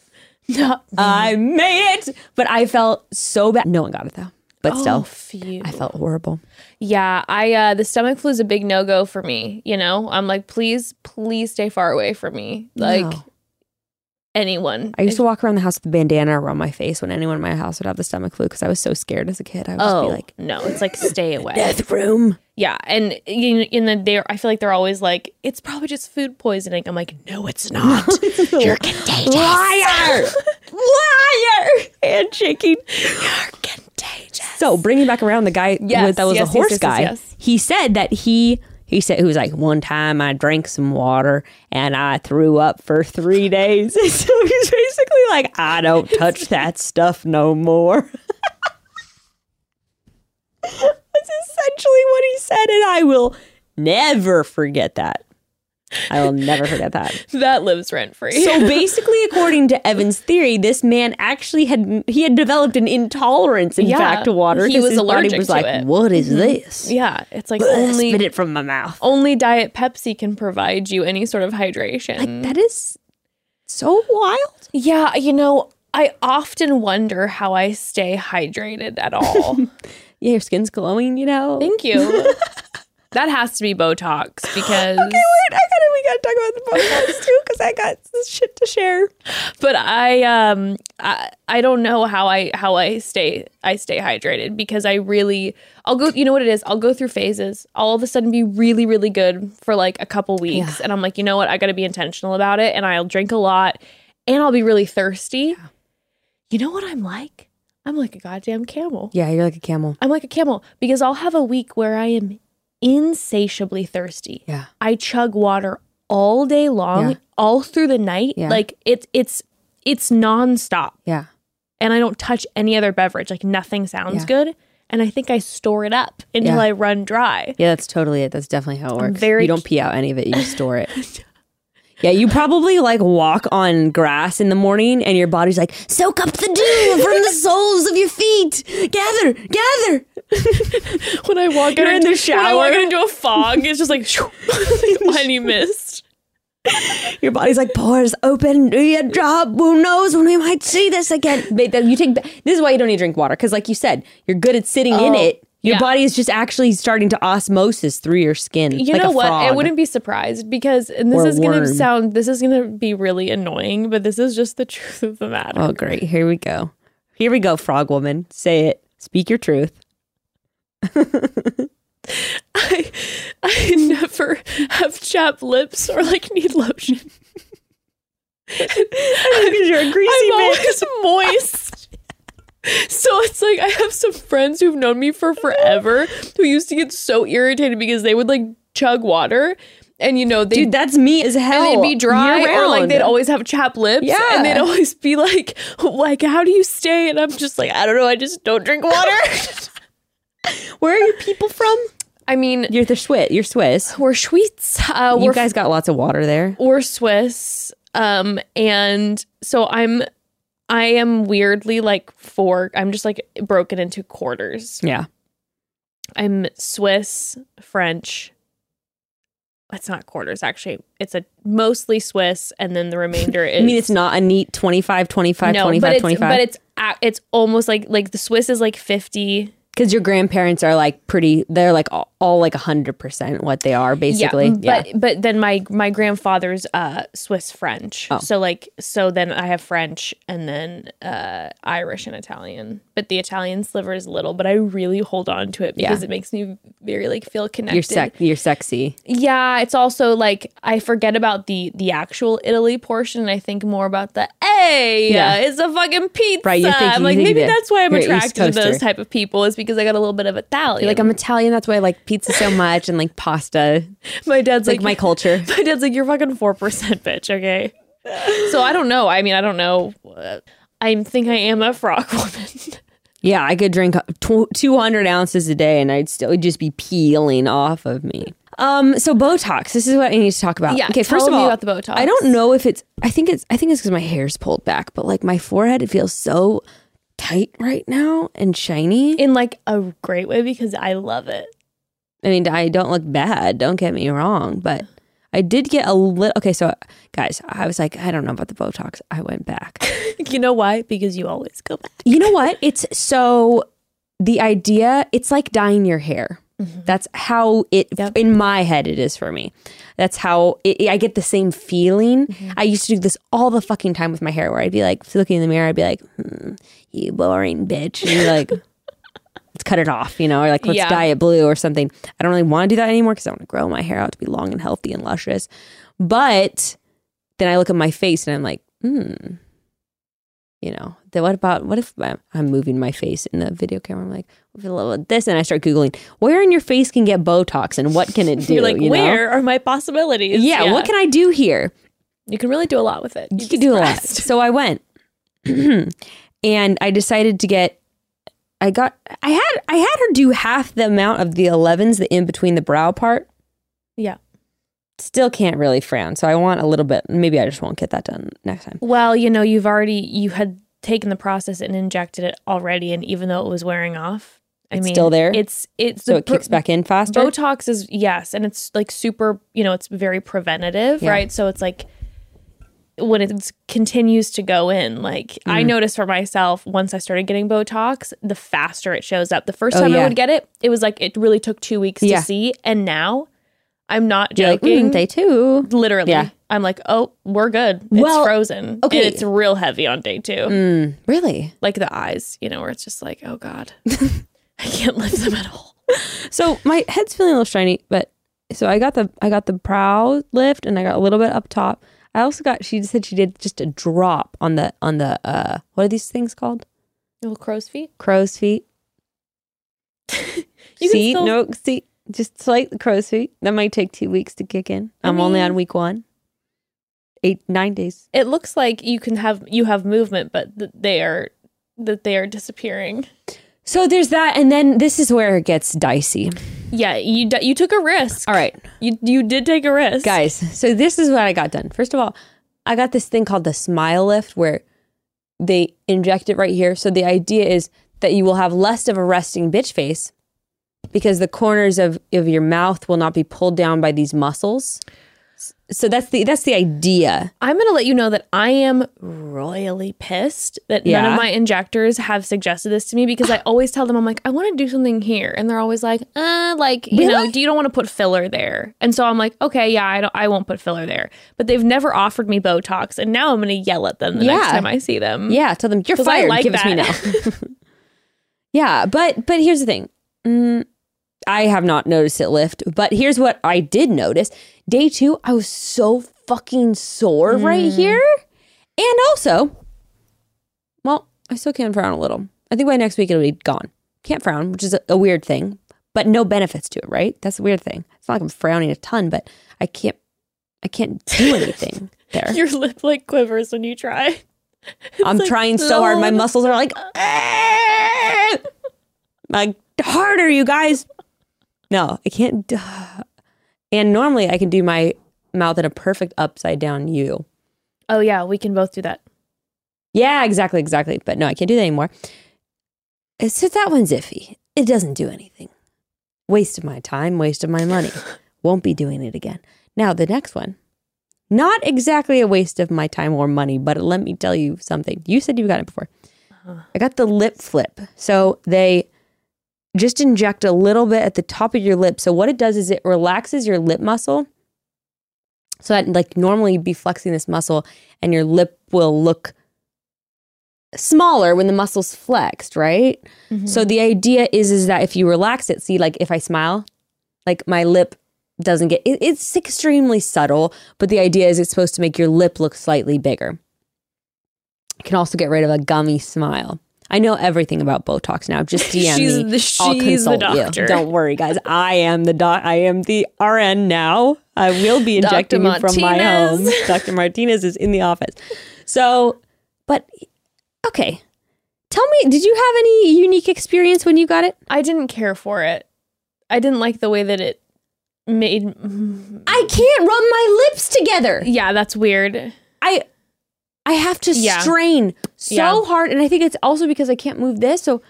S3: no.
S2: I made it. But I felt so bad. No one got it though. But
S3: Oh,
S2: still,
S3: phew.
S2: I felt horrible.
S3: Yeah, I uh the stomach flu is a big no go for me. You know, I'm like, please, please stay far away from me. Like
S2: No.
S3: Anyone.
S2: I used to walk around the house with a bandana around my face when anyone in my house would have the stomach flu because I was so scared as a kid. I would just
S3: oh
S2: be like,
S3: no, it's like stay away.
S2: death room.
S3: Yeah, and you in the they're I feel like they're always like it's probably just food poisoning. I'm like, no, it's not. You're contagious.
S2: Liar! Liar! Handshaking.
S3: You're contagious.
S2: So bringing back around the guy
S3: Yes,
S2: with, that was
S3: yes,
S2: a horse
S3: yes,
S2: guy. He said that he he said he was like one time I drank some water and I threw up for three days. so he's basically like I don't touch that stuff no more. That's essentially what he said, and I will never forget that. I will never forget that.
S3: that lives rent free.
S2: So basically, according to Evan's theory, this man actually had he had developed an intolerance, in
S3: Yeah,
S2: fact, to water.
S3: he
S2: 'cause
S3: was
S2: his body
S3: allergic
S2: was
S3: to
S2: like,
S3: it.
S2: "What is mm-hmm. this?"
S3: yeah, it's like
S2: Ugh,
S3: only
S2: spit it from my mouth.
S3: only Diet Pepsi can provide you any sort of hydration.
S2: Like, that is so wild.
S3: Yeah, you know, I often wonder how I stay hydrated at all.
S2: Yeah, your skin's glowing. You know.
S3: Thank you. That has to be Botox because okay,
S2: Wait, I gotta we gotta talk about the Botox too because I got this shit to share.
S3: but I um I, I don't know how I how I stay I stay hydrated because I really I'll go you know what it is I'll go through phases I'll all of a sudden be really really good for like a couple weeks and I'm like you know what I got to be intentional about it and I'll drink a lot and I'll be really thirsty. You know what I'm like? I'm like a goddamn camel.
S2: Yeah, you're like a camel.
S3: I'm like a camel because I'll have a week where I am insatiably thirsty.
S2: Yeah.
S3: I chug water all day long,
S2: Yeah.
S3: all through the night.
S2: Yeah.
S3: Like it's it's it's nonstop.
S2: Yeah.
S3: And I don't touch any other beverage. Like nothing sounds
S2: Yeah.
S3: good. And I think I store it up until. I run dry.
S2: Yeah, that's totally it. That's definitely how it works.
S3: very
S2: you don't pee out any of it. You store it. Yeah, you probably like walk on grass in the morning and your body's like, soak up the dew from the soles of your feet. Gather, gather.
S3: When I walk
S2: You're
S3: out
S2: in the
S3: into, when I walk
S2: shower.
S3: into a fog, it's just like, like any mist.
S2: Your body's like, pores open, do your job. Who knows when we might see this again? You take this is why you don't need to drink water because, like you said, you're good at sitting in
S3: Oh,
S2: it. Your
S3: yeah.
S2: body is just actually starting to osmosis through your skin.
S3: You
S2: like
S3: know what? I wouldn't be surprised because, and this
S2: Or
S3: is going to sound, this is going to be really annoying, but this is just the truth of the matter.
S2: Oh, great. Here we go. Here we go, frog woman. Say it. Speak your truth.
S3: I, I never have chapped lips or like need lotion.
S2: Because you're a greasy
S3: I'm
S2: bitch.
S3: always moist. So it's like I have some friends who've known me for forever who used to get so irritated because they would like chug water. And you know, they
S2: Dude, that's me as hell.
S3: and they'd be dry or like they'd always have chapped lips
S2: Yeah.
S3: and they'd always be like like how do you stay and i'm just like i don't know i just don't drink water
S2: Where are your people from?
S3: i mean
S2: You're the Swiss. You're Swiss.
S3: we're Swiss. Uh,
S2: You
S3: we're
S2: guys got lots of water there.
S3: we're Swiss. Um, and so I'm, I am weirdly like four. I'm just like broken into quarters.
S2: Yeah.
S3: I'm Swiss, French. It's not quarters actually. It's a mostly Swiss, and then the remainder is.
S2: I mean, it's not a neat 25, 25,
S3: no,
S2: 25,
S3: but it's
S2: 25.
S3: but it's it's almost like like the Swiss is like fifty.
S2: Because your grandparents are like pretty, they're like all, all like 100% what they are, basically.
S3: Yeah, but but then my my grandfather's uh Swiss French.
S2: Oh.
S3: So like so then I have French and then uh Irish and Italian. But the Italian sliver is little, but I really hold on to it because
S2: Yeah.
S3: it makes me very like feel connected.
S2: You're, sec- you're sexy.
S3: Yeah, it's also like I forget about the the actual Italy portion and I think more about the hey,
S2: Yeah.
S3: yeah. it's a fucking pizza.
S2: Right,
S3: I'm like maybe that's why I'm attracted to those type of people is because I got a little bit of Italian.
S2: You're like, I'm Italian. That's why I like pizza so much and like pasta.
S3: my dad's
S2: It's like my culture.
S3: My dad's like, you're fucking four percent, bitch. Okay. So I don't know. I mean, I don't know. Uh, I think I am a frog woman.
S2: Yeah, I could drink tw- 200 ounces a day and I'd still just be peeling off of me. Um, so Botox. This is what I need to talk about.
S3: Yeah,
S2: Okay, first of all,
S3: about the Botox.
S2: I don't know if it's. I think it's. I think it's because my hair's pulled back, but like my forehead, it feels so tight right now and shiny.
S3: in like a great way because I love it.
S2: I mean, I don't look bad. Don't get me wrong, but I did get a little. Okay, so guys, I was like, I don't know about the Botox. I went back.
S3: You know why? Because you always go back.
S2: You know what? It's so the idea, it's like dyeing your hair. That's how it
S3: Yep.
S2: in my head it is for me. That's how it, I get the same feeling. I used to do this all the fucking time with my hair, where I'd be like looking in the mirror, I'd be like, hmm, "You boring bitch," and you're like, "Let's cut it off," you know, or like, "Let's
S3: Yeah.
S2: dye it blue" or something. I don't really want to do that anymore because I want to grow my hair out to be long and healthy and luscious. But then I look at my face and I'm like, hmm, you know, then what about what if I'm, I'm moving my face in the video camera? I'm like, what if a little this, and I start googling where in your face can get Botox and what can it do?
S3: You're like,
S2: you know?
S3: where are my possibilities?
S2: Yeah, what can I do here?
S3: you can really do a lot with it.
S2: You can do a lot. So I went, and I decided to get. I got. I had. I had her do half the amount of the 11s, the in between the brow part.
S3: Yeah.
S2: Still can't really frown, so I want a little bit. Maybe I just won't get that done next time.
S3: Well, you know, you've already you had taken the process and injected it already, and even though it was wearing off, I
S2: It's
S3: mean,
S2: still there?
S3: It's it's
S2: So
S3: the
S2: it kicks back in faster.
S3: Botox is yes, and it's like super. You know, it's very preventative,
S2: Yeah.
S3: right? So it's like when it continues to go in. Like
S2: Mm.
S3: I noticed for myself, once I started getting Botox, the faster it shows up. The first
S2: Oh,
S3: time
S2: yeah.
S3: I would get it, it was like it really took two weeks
S2: Yeah.
S3: to see, and now I'm not
S2: You're like,
S3: joking.
S2: mm, day two.
S3: Literally,
S2: Yeah.
S3: I'm like, oh, we're good. It's
S2: Well,
S3: frozen.
S2: okay.
S3: and it's real heavy on day two.
S2: Mm, really?
S3: Like the eyes, you know, where it's just like, oh god, I can't lift them at all.
S2: So my head's feeling a little shiny, but so I got the I got the brow lift and I got a little bit up top. I also got she said she did just a drop on the on the uh what are these things called?
S3: Little crow's feet.
S2: Crow's feet.
S3: You
S2: see,
S3: still-
S2: no, see, just slight crow's feet. That might take two weeks to kick in. I'm only on week one. Eight nine days.
S3: It looks like you can have you have movement, but th- they are that they are disappearing.
S2: So there's that, and then this is where it gets dicey.
S3: Yeah, you d- you took a risk.
S2: All right,
S3: You you did take a risk,
S2: guys. So this is what I got done. First of all, I got this thing called the smile lift where they inject it right here. So the idea is that you will have less of a resting bitch face because the corners of, of your mouth will not be pulled down by these muscles. So that's the that's the idea.
S3: I'm going to let you know that I am royally pissed that none of my injectors have suggested this to me because I always tell them I'm like I want to do something here and they're always like uh like you know do you don't want to put filler there and so I'm like okay yeah I don't I won't put filler there but they've never offered me Botox and now I'm going to yell at them the next time I see them
S2: Yeah, tell them you're
S3: I
S2: fired.
S3: like
S2: Give it to me now. yeah, but but here's the thing. Mm, I have not noticed it lift, but here's what I did notice. Day two, I was so fucking sore right here, and also, well, I still can frown a little. I think by next week it'll be gone. Can't frown, which is a, a weird thing, but no benefits to it, right? That's a weird thing. It's not like I'm frowning a ton, but I can't I can't do anything there.
S3: Your lip like quivers when you try.
S2: I'm
S3: like,
S2: trying so hard. My muscles are like, "Ah!" like harder, you guys. No, I can't. And normally I can do my mouth in a perfect upside down U.
S3: Oh yeah, we can both do that.
S2: Yeah, exactly, exactly. But no, I can't do that anymore. Uh, so that one's iffy. It doesn't do anything. Waste of my time, waste of my money. Won't be doing it again. Now the next one. Not exactly a waste of my time or money, but let me tell you something. You said you got it before. Uh-huh. I got the lip flip. So they just inject a little bit at the top of your lip. So what it does is it relaxes your lip muscle. So that like normally you'd be flexing this muscle and your lip will look smaller when the muscle's flexed, right? Mm-hmm. So the idea is is that if you relax it, see like if I smile, like my lip doesn't get it, it's extremely subtle, but the idea is it's supposed to make your lip look slightly bigger. It can also get rid of a gummy smile. I know everything about Botox now. Just DM
S3: She's
S2: me.
S3: the-
S2: I'll
S3: she's the
S2: consult you. Don't worry, guys. I am the doc. I am the RN now. I will be injecting you from my home. Dr. Martinez is in the office. So, but okay. Tell me, did you have any unique experience when you got it?
S3: I didn't care for it. I didn't like the way that it made.
S2: I can't rub my lips together.
S3: Yeah, that's weird.
S2: I I have to
S3: Yeah.
S2: strain so
S3: Yeah.
S2: hard, and I think it's also because I can't move this. So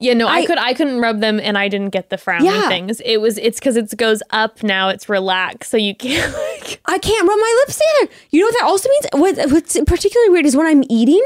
S3: Yeah, no, I,
S2: I-
S3: could I couldn't rub them and I didn't get the frowny
S2: Yeah.
S3: things. It was it's because it goes up now. It's relaxed, so you can't like.
S2: I can't rub my lips either. You know what that also means? What, what's particularly weird is when I'm eating,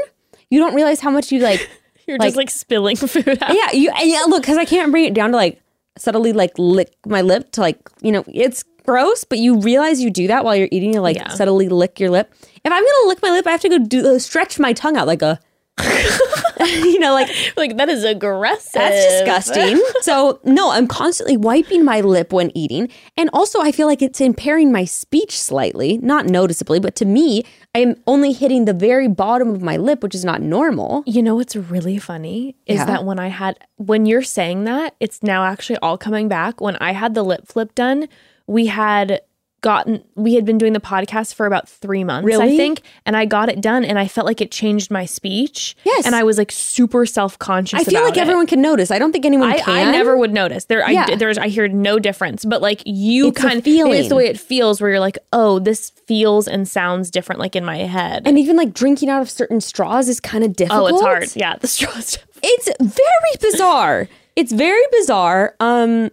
S2: you don't realize how much you like.
S3: You're
S2: Like-
S3: just like spilling food out.
S2: yeah, you yeah. Look, because I can't bring it down to like subtly like lick my lip to like you know it's gross, but you realize you do that while you're eating. You like
S3: Yeah.
S2: subtly lick your lip. If I'm gonna lick my lip, I have to go do uh, stretch my tongue out like a. you know, like
S3: Like that is aggressive.
S2: That's disgusting. so, no, I'm constantly wiping my lip when eating. And also, I feel like it's impairing my speech slightly, not noticeably, but to me, I'm only hitting the very bottom of my lip, which is not normal.
S3: You know what's really funny is
S2: Yeah.
S3: that when I had when you're saying that, it's now actually all coming back. When I had the lip flip done, we had gotten we had been doing the podcast for about three months, I think, and I got it done, and I felt like it changed my speech.
S2: Yes.
S3: and I was like super self conscious.
S2: I feel like everyone can notice. I don't think anyone
S3: I,
S2: can.
S3: I never would notice. There,
S2: Yeah.
S3: I there's I heard no difference, but like you
S2: It's
S3: kind of it's the way it feels where you're like, oh, this feels and sounds different, like in my head.
S2: And even like drinking out of certain straws is kind of difficult oh,
S3: it's hard. Yeah, the straws.
S2: It's very bizarre. it's very bizarre. Um,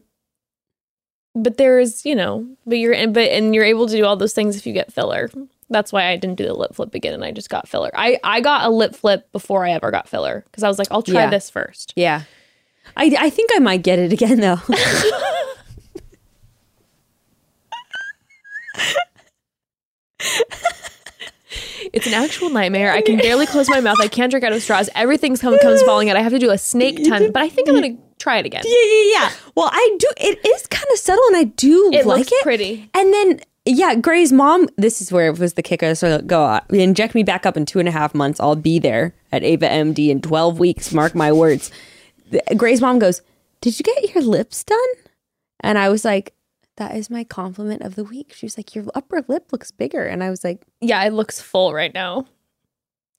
S3: But there's, you know, but you're and but and you're able to do all those things if you get filler. That's why I didn't do the lip flip again, and I just got filler. I I got a lip flip before I ever got filler because I was like, I'll try
S2: Yeah.
S3: this first.
S2: yeah. I, I think I might get it again though.
S3: It's an actual nightmare. I can barely close my mouth. I can't drink out of straws. Everything's come, comes falling out. I have to do a snake ton, but I think I'm gonna try it again.
S2: Yeah, yeah, yeah. Well, I do. It is kind of subtle, and I do
S3: It
S2: like
S3: looks
S2: it.
S3: pretty.
S2: And then, yeah, Gray's mom. This is where it was the kicker. So go uh, inject me back up in two and a half months. I'll be there at Ava MD in twelve weeks. Mark my words. Gray's mom goes, "Did you get your lips done?" And I was like, "That is my compliment of the week." She was like, "Your upper lip looks bigger," and I was like,
S3: Yeah, it looks full right now.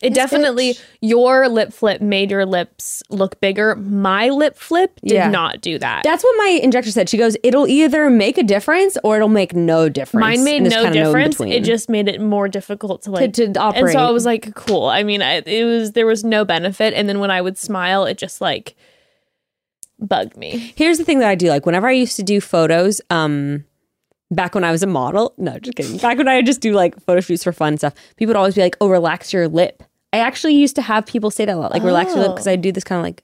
S3: It definitely your lip flip made your lips look bigger. My lip flip did
S2: Yeah.
S3: not do that.
S2: "That's what my injector said." She goes, "It'll either make a difference or it'll make no difference."
S3: Mine made no difference.
S2: between.
S3: it just made it more difficult to like
S2: to
S3: And
S2: operate.
S3: so I was like, cool. I mean, I, it was there was no benefit, and then when I would smile, it just like bugged me.
S2: Here's the thing that I do like whenever I used to do photos, um, back when I was a model. No, just kidding. Back when I would just do like photo shoots for fun and stuff, people would always be like, "Oh, relax your lip." I actually used to have people say that a lot, like "relax your lip," oh. because I do this kind of like,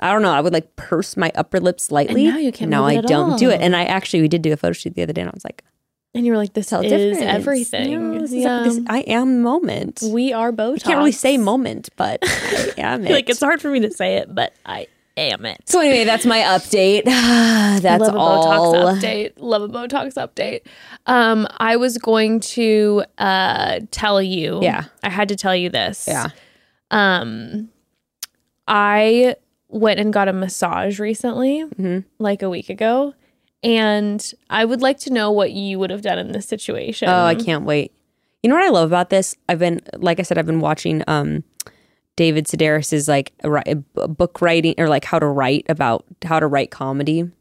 S2: I don't know, I would like purse my upper lip slightly.
S3: now you can't
S2: Now I don't do it, and I actually we did do a photo shoot the other day, and I was like,
S3: And you were like, this
S2: "Tell
S3: is
S2: difference.
S3: everything.
S2: No, this is-
S3: yeah.
S2: this- I am moment.
S3: we are Botox.
S2: I can't really say moment, but I am it.
S3: like it's hard for me to say it, but I am it.
S2: so anyway, that's my update. that's
S3: Love a
S2: all.
S3: Botox update. Love a Botox update. Um, I was going to uh tell you.
S2: Yeah.
S3: I had to tell you this.
S2: Yeah.
S3: Um, I went and got a massage recently,
S2: Mm-hmm.
S3: like a week ago. And I would like to know what you would have done in this situation.
S2: Oh, I can't wait. You know what I love about this? I've been, like I said, I've been watching um, David Sedaris's like a, ri- book writing or like how to write about how to write comedy. And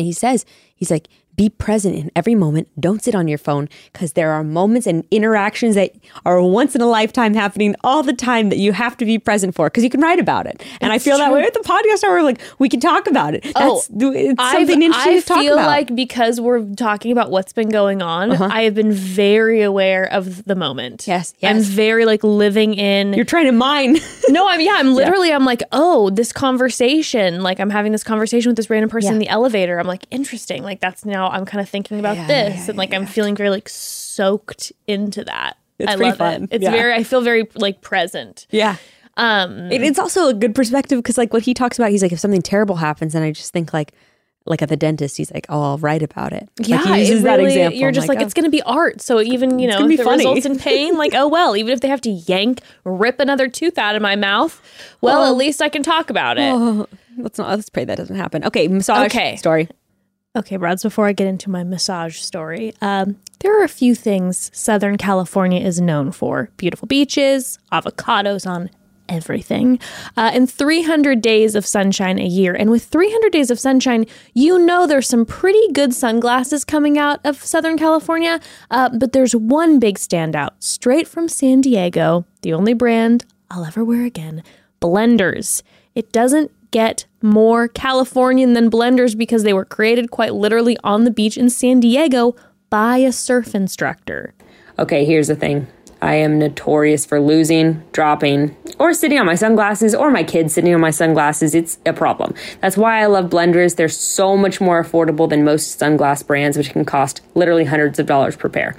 S2: he says, he's like, be present in every moment. Don't sit on your phone because there are moments and interactions that are once in a lifetime happening all the time that you have to be present for because you can write about it. And I feel that way with the podcast. Where we're like, we can talk about it. That's
S3: Oh,
S2: it's
S3: I've-
S2: something interesting
S3: I
S2: to talk
S3: feel
S2: about. Uh-huh.
S3: like because we're talking about what's been going on, I have been very aware of the moment.
S2: Yes,
S3: I'm very like living in.
S2: You're trying to mine.
S3: no, I'm yeah. I'm literally. I'm like, oh, this conversation. Like, I'm having this conversation with this random person in the elevator. I'm like, interesting. Like, that's now. I'm kind of thinking about
S2: Yeah,
S3: this,
S2: yeah,
S3: and like, I'm feeling very like soaked into that.
S2: It's
S3: I love
S2: fun.
S3: it. It's
S2: Yeah.
S3: very. I feel very like present.
S2: yeah.
S3: Um.
S2: It, it's also a good perspective because like what he talks about, he's like, if something terrible happens, and I just think like, like at the dentist, he's like, oh, I'll write about it.
S3: Yeah,
S2: like, he uses
S3: it
S2: that example.
S3: You're
S2: I'm
S3: just like,
S2: oh.
S3: it's going to be art. So even you know, if it results in pain, like oh well. Even if they have to yank, rip another tooth out of my mouth, well,
S2: Oh.
S3: at least I can talk about it.
S2: let's not let's pray that doesn't happen. Okay, massage
S3: Okay.
S2: story.
S3: Okay, Broads, before I get into my massage story, um, there are a few things Southern California is known for beautiful beaches, avocados on everything, uh, and 300 days of sunshine a year. And with 300 days of sunshine, you know there's some pretty good sunglasses coming out of Southern California, uh, but there's one big standout straight from San Diego, the only brand I'll ever wear again Blenders. It doesn't get more Californian than blenders because they were created quite literally on the beach in San Diego by a surf instructor.
S2: Okay, here's the thing. I am notorious for losing, dropping, or sitting on my sunglasses, or my kids sitting on my sunglasses. It's a problem. That's why I love blenders. They're so much more affordable than most sunglass brands, which can cost literally hundreds of dollars per pair.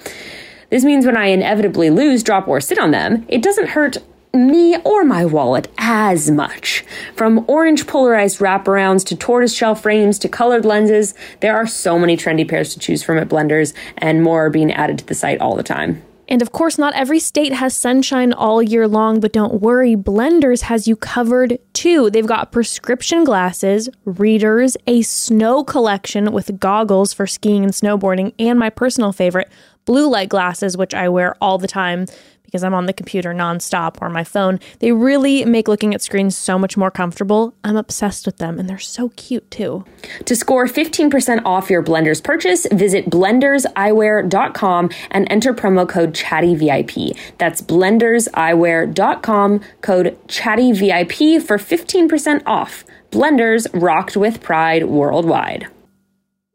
S2: This means when I inevitably lose, drop, or sit on them, it doesn't hurt me or my wallet as much. From orange polarized wraparounds to tortoiseshell frames to colored lenses, there are so many trendy pairs to choose from at Blenders, and more are being added to the site all the time.
S3: And of course, not every state has sunshine all year long, but don't worry, Blenders has you covered too. They've got prescription glasses, readers, a snow collection with goggles for skiing and snowboarding, and my personal favorite, blue light glasses, which I wear all the time because I'm on the computer nonstop or my phone. They really make looking at screens so much more comfortable. I'm obsessed with them, and they're so cute too.
S2: To score 15% off your Blenders purchase, visit blenderseyewear.com and enter promo code ChattyVIP. That's blenderseyewear.com, code ChattyVIP for 15% off. Blenders rocked with pride worldwide.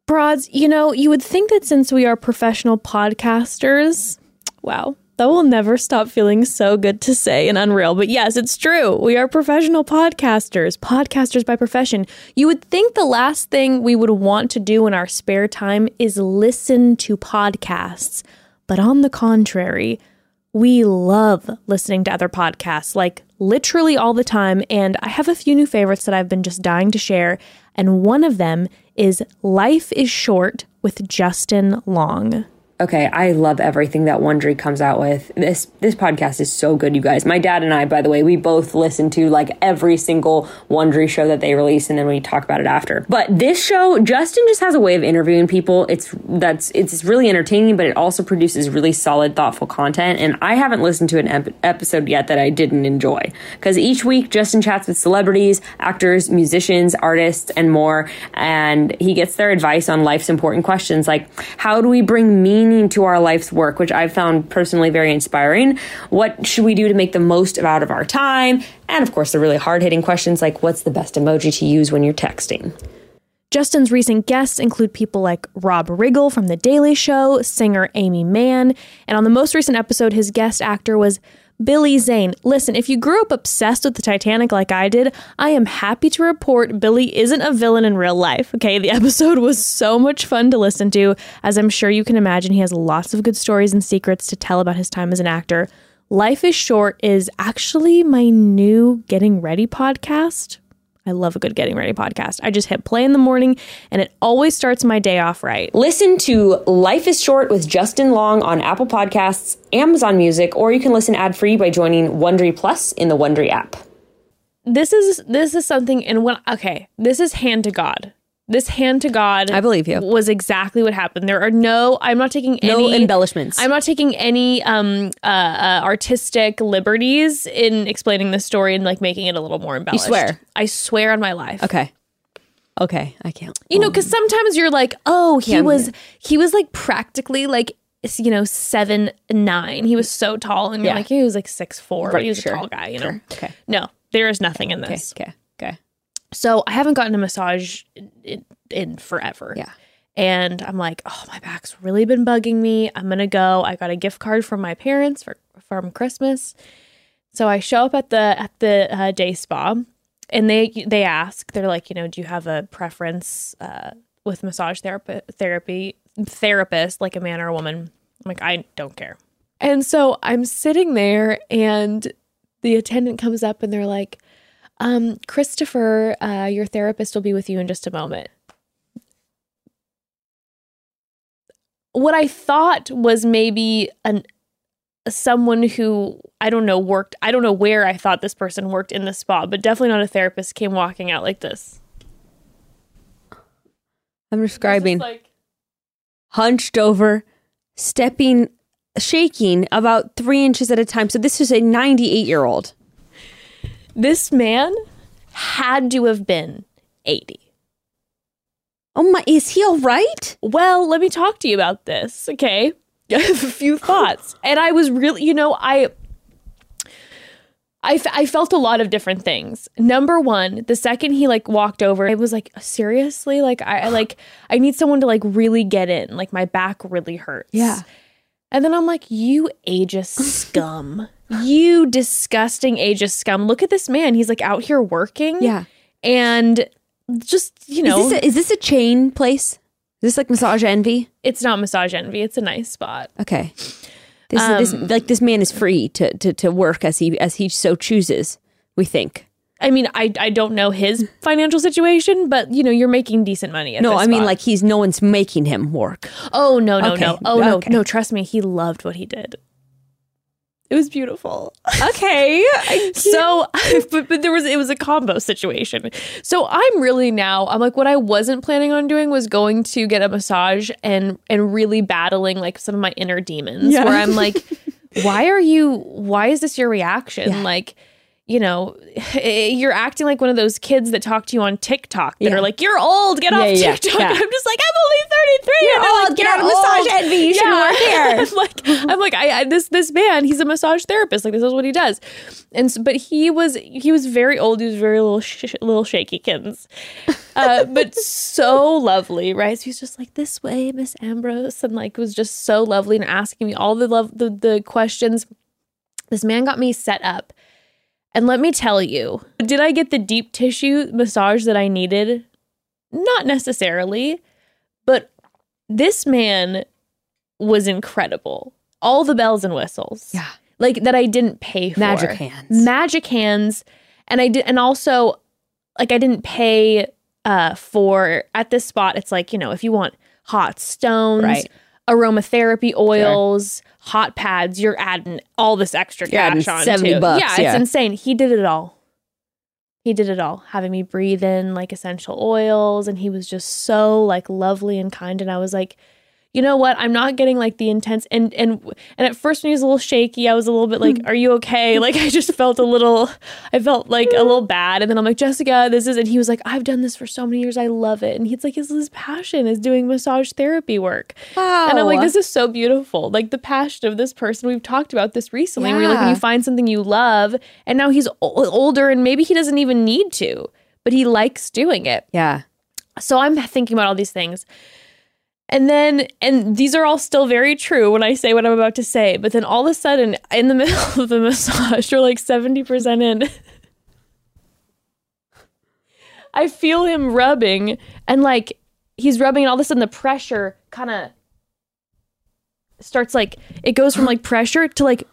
S3: Broads, you know, you would think that since we are professional podcasters, wow, that will never stop feeling so good to say and unreal. But yes, it's true. We are professional podcasters, podcasters by profession. You would think the last thing we would want to do in our spare time is listen to podcasts. But on the contrary, we love listening to other podcasts, like literally all the time. And I have a few new favorites that I've been just dying to share. And one of them is Life is Short with Justin Long.
S2: Okay, I love everything that Wondery comes out with. This this podcast is so good, you guys. My dad and I, by the way, we both listen to like every single Wondery show that they release, and then we talk about it after. But this show, Justin just has a way of interviewing people. It's that's it's really entertaining, but it also produces really solid, thoughtful content. And I haven't listened to an ep- episode yet that I didn't enjoy because each week Justin chats with celebrities, actors, musicians, artists, and more, and he gets their advice on life's important questions like how do we bring meaning to our life's work, which I've found personally very inspiring. What should we do to make the most out of our time? And of course, the really hard hitting questions like what's the best emoji to use when you're texting?
S3: Justin's recent guests include people like Rob Riggle from The Daily Show, singer Aimee Mann, and on the most recent episode, his guest actor was Billy Zane. Listen, if you grew up obsessed with the Titanic like I did, I am happy to report Billy isn't a villain in real life. Okay, the episode was so much fun to listen to. As I'm sure you can imagine, he has lots of good stories and secrets to tell about his time as an actor. Life is Short is actually my new Getting Ready podcast. I love a good Getting Ready podcast. I just hit play in the morning and it always starts my day off right.
S2: Listen to Life is Short with Justin Long on Apple Podcasts, Amazon Music, or you can listen ad free by joining Wondery Plus in the Wondery app.
S3: this is this is something and when okay, this is hand to God. This hand to God
S2: I believe you.
S3: was exactly what happened. There are no I'm not taking
S2: No
S3: any
S2: embellishments.
S3: I'm not taking any um uh, uh artistic liberties in explaining the story and like making it a little more embellished.
S2: You swear?
S3: I swear on my life.
S2: okay. Okay. I can't.
S3: You know, because sometimes you're like, oh, he
S2: Yeah.
S3: was he was like practically like you know seven nine. He was so tall, and you're like, he was like six four.
S2: Right,
S3: he was
S2: sure,
S3: a tall guy. You know.
S2: Sure. Okay.
S3: No, there is nothing in this.
S2: Okay. Okay.
S3: So I haven't gotten a massage in, in, in forever.
S2: Yeah.
S3: And I'm like, oh, my back's really been bugging me. I'm gonna go. I got a gift card from my parents for from Christmas. So I show up at the at the uh, day spa, and they they ask, they're like, you know, do you have a preference uh, with massage therapy therapy therapist, like a man or a woman? I'm like, I don't care. And so I'm sitting there, and the attendant comes up, and they're like, um, Christopher, uh, your therapist will be with you in just a moment. What I thought was maybe an someone who I don't know worked. I don't know where I thought this person worked in the spa, but definitely not a therapist. Came walking out like this.
S2: I'm describing
S3: like
S2: hunched over, stepping, shaking about three inches at a time. So this is a 98 year old.
S3: This man had to have been eighty.
S2: Oh my! Is he all right?
S3: Well, let me talk to you about this, okay? I have a few thoughts. And I was really, you know, I I, f- I felt a lot of different things. Number one, the second he like walked over, I was like, seriously, like I, I like I need someone to like really get in. Like my back really hurts.
S2: Yeah.
S3: And then I'm like, you ageist scum, you disgusting ageist scum. Look at this man. He's like out here working.
S2: Yeah.
S3: and just you know,
S2: Is this a, is this a chain place? Is this like Massage Envy?
S3: it's not massage envy. It's a nice spot.
S2: Okay. This, this um, like this man is free to, to to work as he as he so chooses. We think.
S3: I mean, I I don't know his financial situation, but you know, you're making decent money. At
S2: No, I mean like he's no one's making him work.
S3: oh no, no,
S2: Okay,
S3: no, oh no,
S2: okay.
S3: no. Trust me, he loved what he did. It was beautiful.
S2: Okay.
S3: So, but, but there was it was a combo situation. So I'm really now I'm like what I wasn't planning on doing was going to get a massage and and really battling like some of my inner demons
S2: Yeah.
S3: where I'm like, why are you? Why is this your reaction?
S2: Yeah.
S3: Like. You know, you're acting like one of those kids that talk to you on TikTok that
S2: Yeah.
S3: are like, "You're old, get
S2: Yeah,
S3: off
S2: yeah,
S3: TikTok." I'm just like, "I'm only 33."
S2: You're
S3: and
S2: old,
S3: like,
S2: get
S3: "You're
S2: out of Massage. Envy, you shouldn't work here.
S3: I'm like, I'm like, I, I this this man, he's a massage therapist. Like this is what he does, and so, but he was he was very old. He was very little sh- little shaky kins, uh, but so lovely, right? So he's just like this way, Miss Ambrose, and like was just so lovely and asking me all the love the the questions. This man got me set up. And let me tell you, did I get the deep tissue massage that I needed? Not necessarily, but this man was incredible. All the bells and whistles.
S2: Yeah.
S3: Like that I didn't pay for.
S2: Magic hands.
S3: Magic hands. And I did and also like I didn't pay uh for at this spot it's like, you know, if you want hot stones,
S2: Right.
S3: Aromatherapy oils, hot pads, you're adding all this extra
S2: You're
S3: cash on
S2: 70
S3: too.
S2: bucks,
S3: Yeah,
S2: yeah.
S3: it's insane. He did it all. He did it all, having me breathe in like essential oils and he was just so like lovely and kind and I was like, you know what? I'm not getting like the intense and and and at first when he was a little shaky, I was a little bit like, "Are you okay?" Hmm. Like I just felt a little I felt like a little bad and then I'm like, "Jessica, this is" and he was like, "I've done this for so many years. I love it." And he's like, his, his passion is doing massage therapy work.
S2: Wow.
S3: And I'm like, this is so beautiful. Like the passion of this person. We've talked about this recently. yeah. Where like, when you find something you love, and now he's o- older, and maybe he doesn't even need to, but he likes doing it.
S2: Yeah.
S3: So I'm thinking about all these things. And then, and these are all still very true when I say what I'm about to say. But then all of a sudden, in the middle of the massage, you're like 70% in, I feel him rubbing and like he's rubbing, and all of a sudden the pressure kind of starts like, it goes from like pressure to like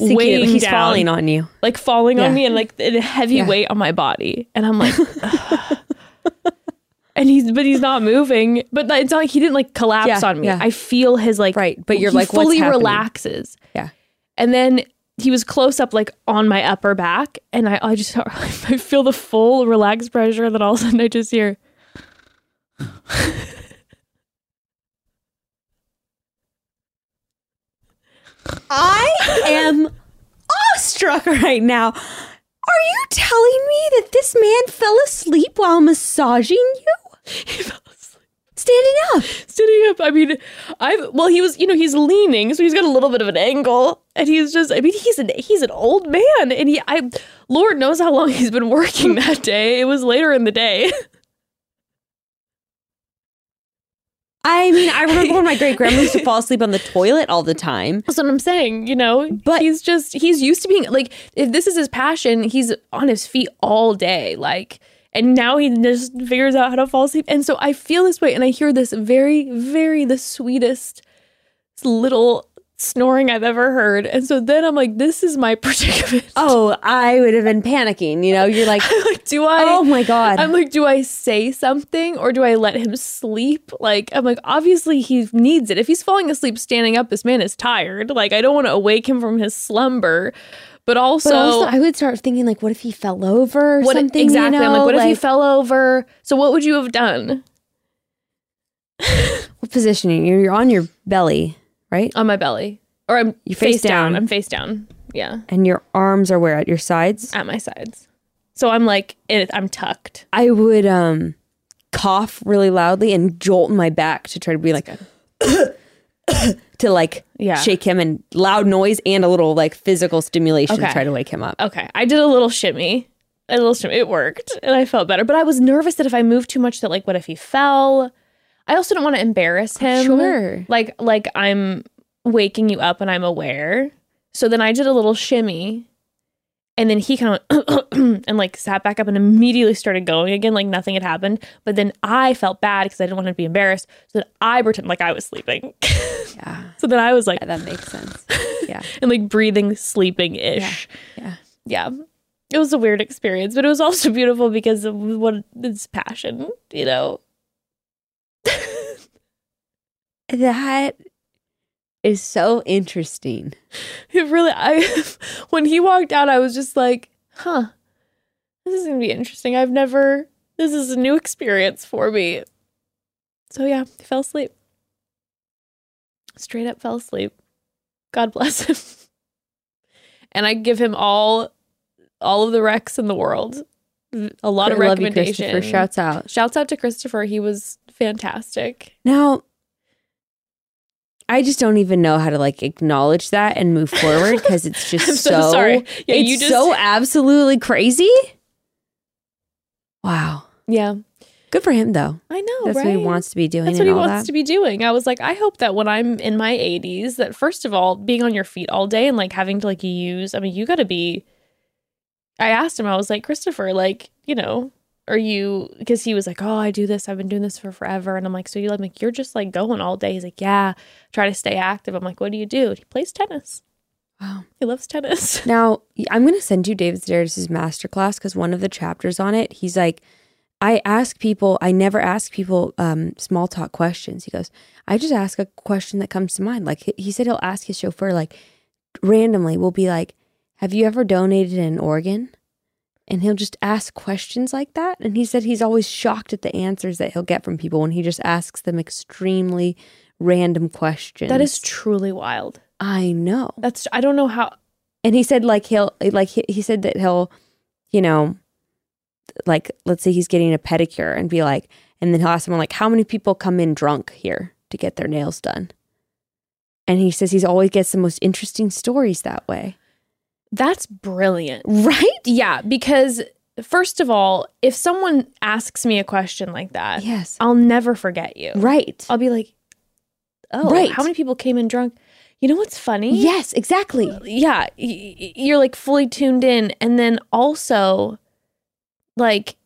S3: weighing
S2: he's
S3: down
S2: falling on you.
S3: like falling
S2: Yeah.
S3: on me and like a heavy
S2: Yeah.
S3: weight on my body and i'm like and he's but he's not moving but it's not like he didn't like collapse
S2: Yeah,
S3: on me
S2: yeah.
S3: i feel his like
S2: Right, but you're
S3: he
S2: like,
S3: fully relaxes
S2: Yeah.
S3: and then he was close up like on my upper back and I, I just I feel the full relaxed pressure and then all of a sudden I just hear
S2: I am awestruck right now. Are you telling me that this man fell asleep while massaging you?
S3: he fell asleep.
S2: Standing up.
S3: Standing up. I mean, I've well, he was, you know, he's leaning, so he's got a little bit of an angle, and he's just. I mean, he's an he's an old man, and he, I, Lord knows how long he's been working that day. It was later in the day.
S2: I mean, I remember when my great grandma used to fall asleep on the toilet all the time.
S3: That's what I'm saying. You know,
S2: But-
S3: he's just he's used to being like if this is his passion, he's on his feet all day, like. And now he just figures out how to fall asleep. And so I feel this way, and I hear this very, very the sweetest little snoring I've ever heard. And so then I'm like, this is my predicament.
S2: Oh, I would have been panicking. You know, you're like,
S3: like, do I?
S2: oh my God.
S3: I'm like, do I say something or do I let him sleep? Like, I'm like, obviously he needs it. If he's falling asleep standing up, this man is tired. Like, I don't want to awake him from his slumber. But also,
S2: but also, I would start thinking, like, what if he fell over or
S3: what
S2: something?
S3: exactly?
S2: You know?
S3: I'm like, what if he fell over? So what would you have done
S2: What positioning? You're, you're on your belly, right?
S3: on my belly? Or I'm
S2: You're
S3: face,
S2: face
S3: down.
S2: down.
S3: I'm face down. Yeah,
S2: And your arms are where? At your sides?
S3: at my sides. So I'm like, it, I'm tucked.
S2: I would um cough really loudly and jolt my back to try to be like to like
S3: Yeah.
S2: shake him and loud noise and a little like physical stimulation to try to wake him up.
S3: Okay, I did a little shimmy. A little shimmy. It worked, and I felt better. But I was nervous that if I moved too much, that like, what if he fell? I also don't want to embarrass oh, him.
S2: Sure.
S3: Like, like I'm waking you up and I'm aware. So then I did a little shimmy, and then he kind of and like sat back up and immediately started going again, like nothing had happened. But then I felt bad because I didn't want him to be embarrassed. So then I pretended like I was sleeping.
S2: Yeah.
S3: so then I was like,
S2: That makes sense. Yeah.
S3: and like breathing, sleeping ish.
S2: Yeah.
S3: Yeah. It was a weird experience, but it was also beautiful because of what his passion, you know.
S2: That is so interesting.
S3: It really I when he walked out, I was just like, huh, this is gonna be interesting. I've never this is a new experience for me. So yeah, he fell asleep. Straight up fell asleep. God bless him. And I give him all all of the wrecks in the world. A lot of
S2: I Christopher.
S3: recommendations.
S2: Shouts out.
S3: Shouts out to Christopher. He was fantastic.
S2: Now, I just don't even know how to like acknowledge that and move forward because it's just so,
S3: so, sorry. Yeah,
S2: it's
S3: you just
S2: so absolutely crazy. Wow.
S3: Yeah.
S2: Good for him though.
S3: I know.
S2: That's
S3: right?
S2: what he wants to be doing
S3: That's what he wants
S2: that.
S3: to be doing. I was like, I hope that when I'm in my 80s, that first of all, being on your feet all day and like having to like use, I mean, you got to be. I asked him, I was like, Christopher, like, you know, are you, because he was like, oh, I do this. I've been doing this for forever. And I'm like, so you like, like, you're just like going all day. He's like, yeah, try to stay active. I'm like, what do you do? He plays tennis.
S2: Wow.
S3: He loves tennis.
S2: Now, I'm going to send you David Sedaris' masterclass because one of the chapters on it, he's like, I ask people, I never ask people um, small talk questions. He goes, I just ask a question that comes to mind. Like he- he said, he'll ask his chauffeur, like randomly, will be like, Have you ever donated an organ? And he'll just ask questions like that. And he said he's always shocked at the answers that he'll get from people when he just asks them extremely random questions.
S3: That is truly wild.
S2: I know.
S3: That's, I don't know how,
S2: And he said like he'll like he, he said that he'll, you know, like let's say he's getting a pedicure and be like, and then he'll ask someone like, how many people come in drunk here to get their nails done? And he says he's always gets the most interesting stories that way.
S3: That's brilliant.
S2: Right?
S3: Yeah, because first of all, if someone asks me a question like that,
S2: Yes.
S3: I'll never forget you.
S2: Right.
S3: I'll be like, oh,
S2: Right.
S3: how many people came in drunk? You know what's funny?
S2: Yes, exactly.
S3: Uh, yeah, y- y- you're like fully tuned in. And then also, like,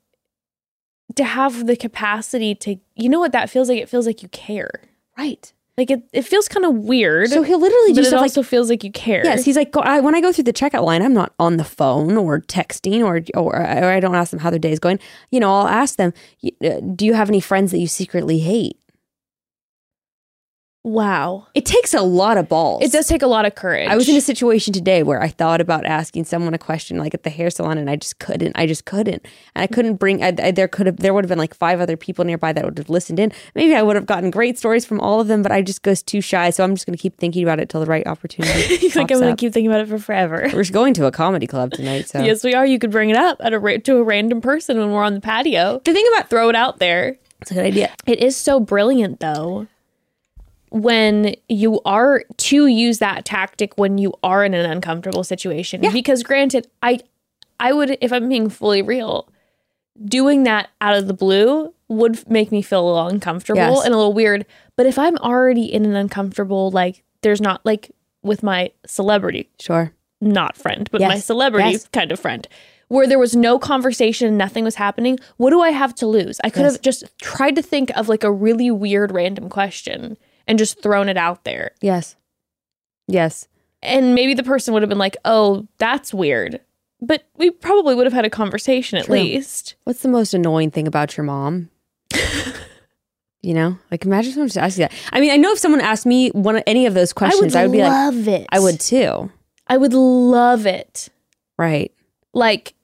S3: to have the capacity to, you know what that feels like? It feels like you care.
S2: Right.
S3: Like, it, it feels kind of weird.
S2: So he'll literally
S3: but
S2: just
S3: it
S2: have, like
S3: also feels like you care.
S2: Yes, he's like I, when I go through the checkout line, I'm not on the phone or texting or or, or I don't ask them how their day is going. You know, I'll ask them, uh, "Do you have any friends that you secretly hate?"
S3: Wow.
S2: It takes a lot of balls.
S3: It does take a lot of courage.
S2: I was in a situation today where I thought about asking someone a question, like at the hair salon, and I just couldn't. I just couldn't, and I couldn't bring. I, I, there could have, there would have been like five other people nearby that would have listened in. Maybe I would have gotten great stories from all of them, but I just goes too shy. So I'm just going to keep thinking about it till the right opportunity.
S3: like I'm gonna keep thinking about it for forever.
S2: We're going to a comedy club tonight, so
S3: Yes, we are. You could bring it up at a to a random person when we're on the patio.
S2: the thing about
S3: Throw it out there.
S2: it's a good idea.
S3: It is so brilliant though when you are to use that tactic when you are in an uncomfortable situation. Because granted, I I would if I'm being fully real, doing that out of the blue would make me feel a little uncomfortable
S2: Yes.
S3: and a little weird. But if I'm already in an uncomfortable like there's not like with my celebrity
S2: Sure.
S3: not friend, but my celebrity
S2: Yes.
S3: kind of friend, where there was no conversation, nothing was happening. What do I have to lose? I could
S2: Yes.
S3: have just tried to think of like a really weird random question and just thrown it out there.
S2: Yes. Yes.
S3: And maybe the person would have been like, oh, that's weird. But we probably would have had a conversation at
S2: True.
S3: least.
S2: What's the most annoying thing about your mom? you know, like imagine someone just asked you that. I mean, I know if someone asked me one of any of those questions, I would, be like,
S3: love it.
S2: I would too.
S3: I would love it.
S2: Right.
S3: like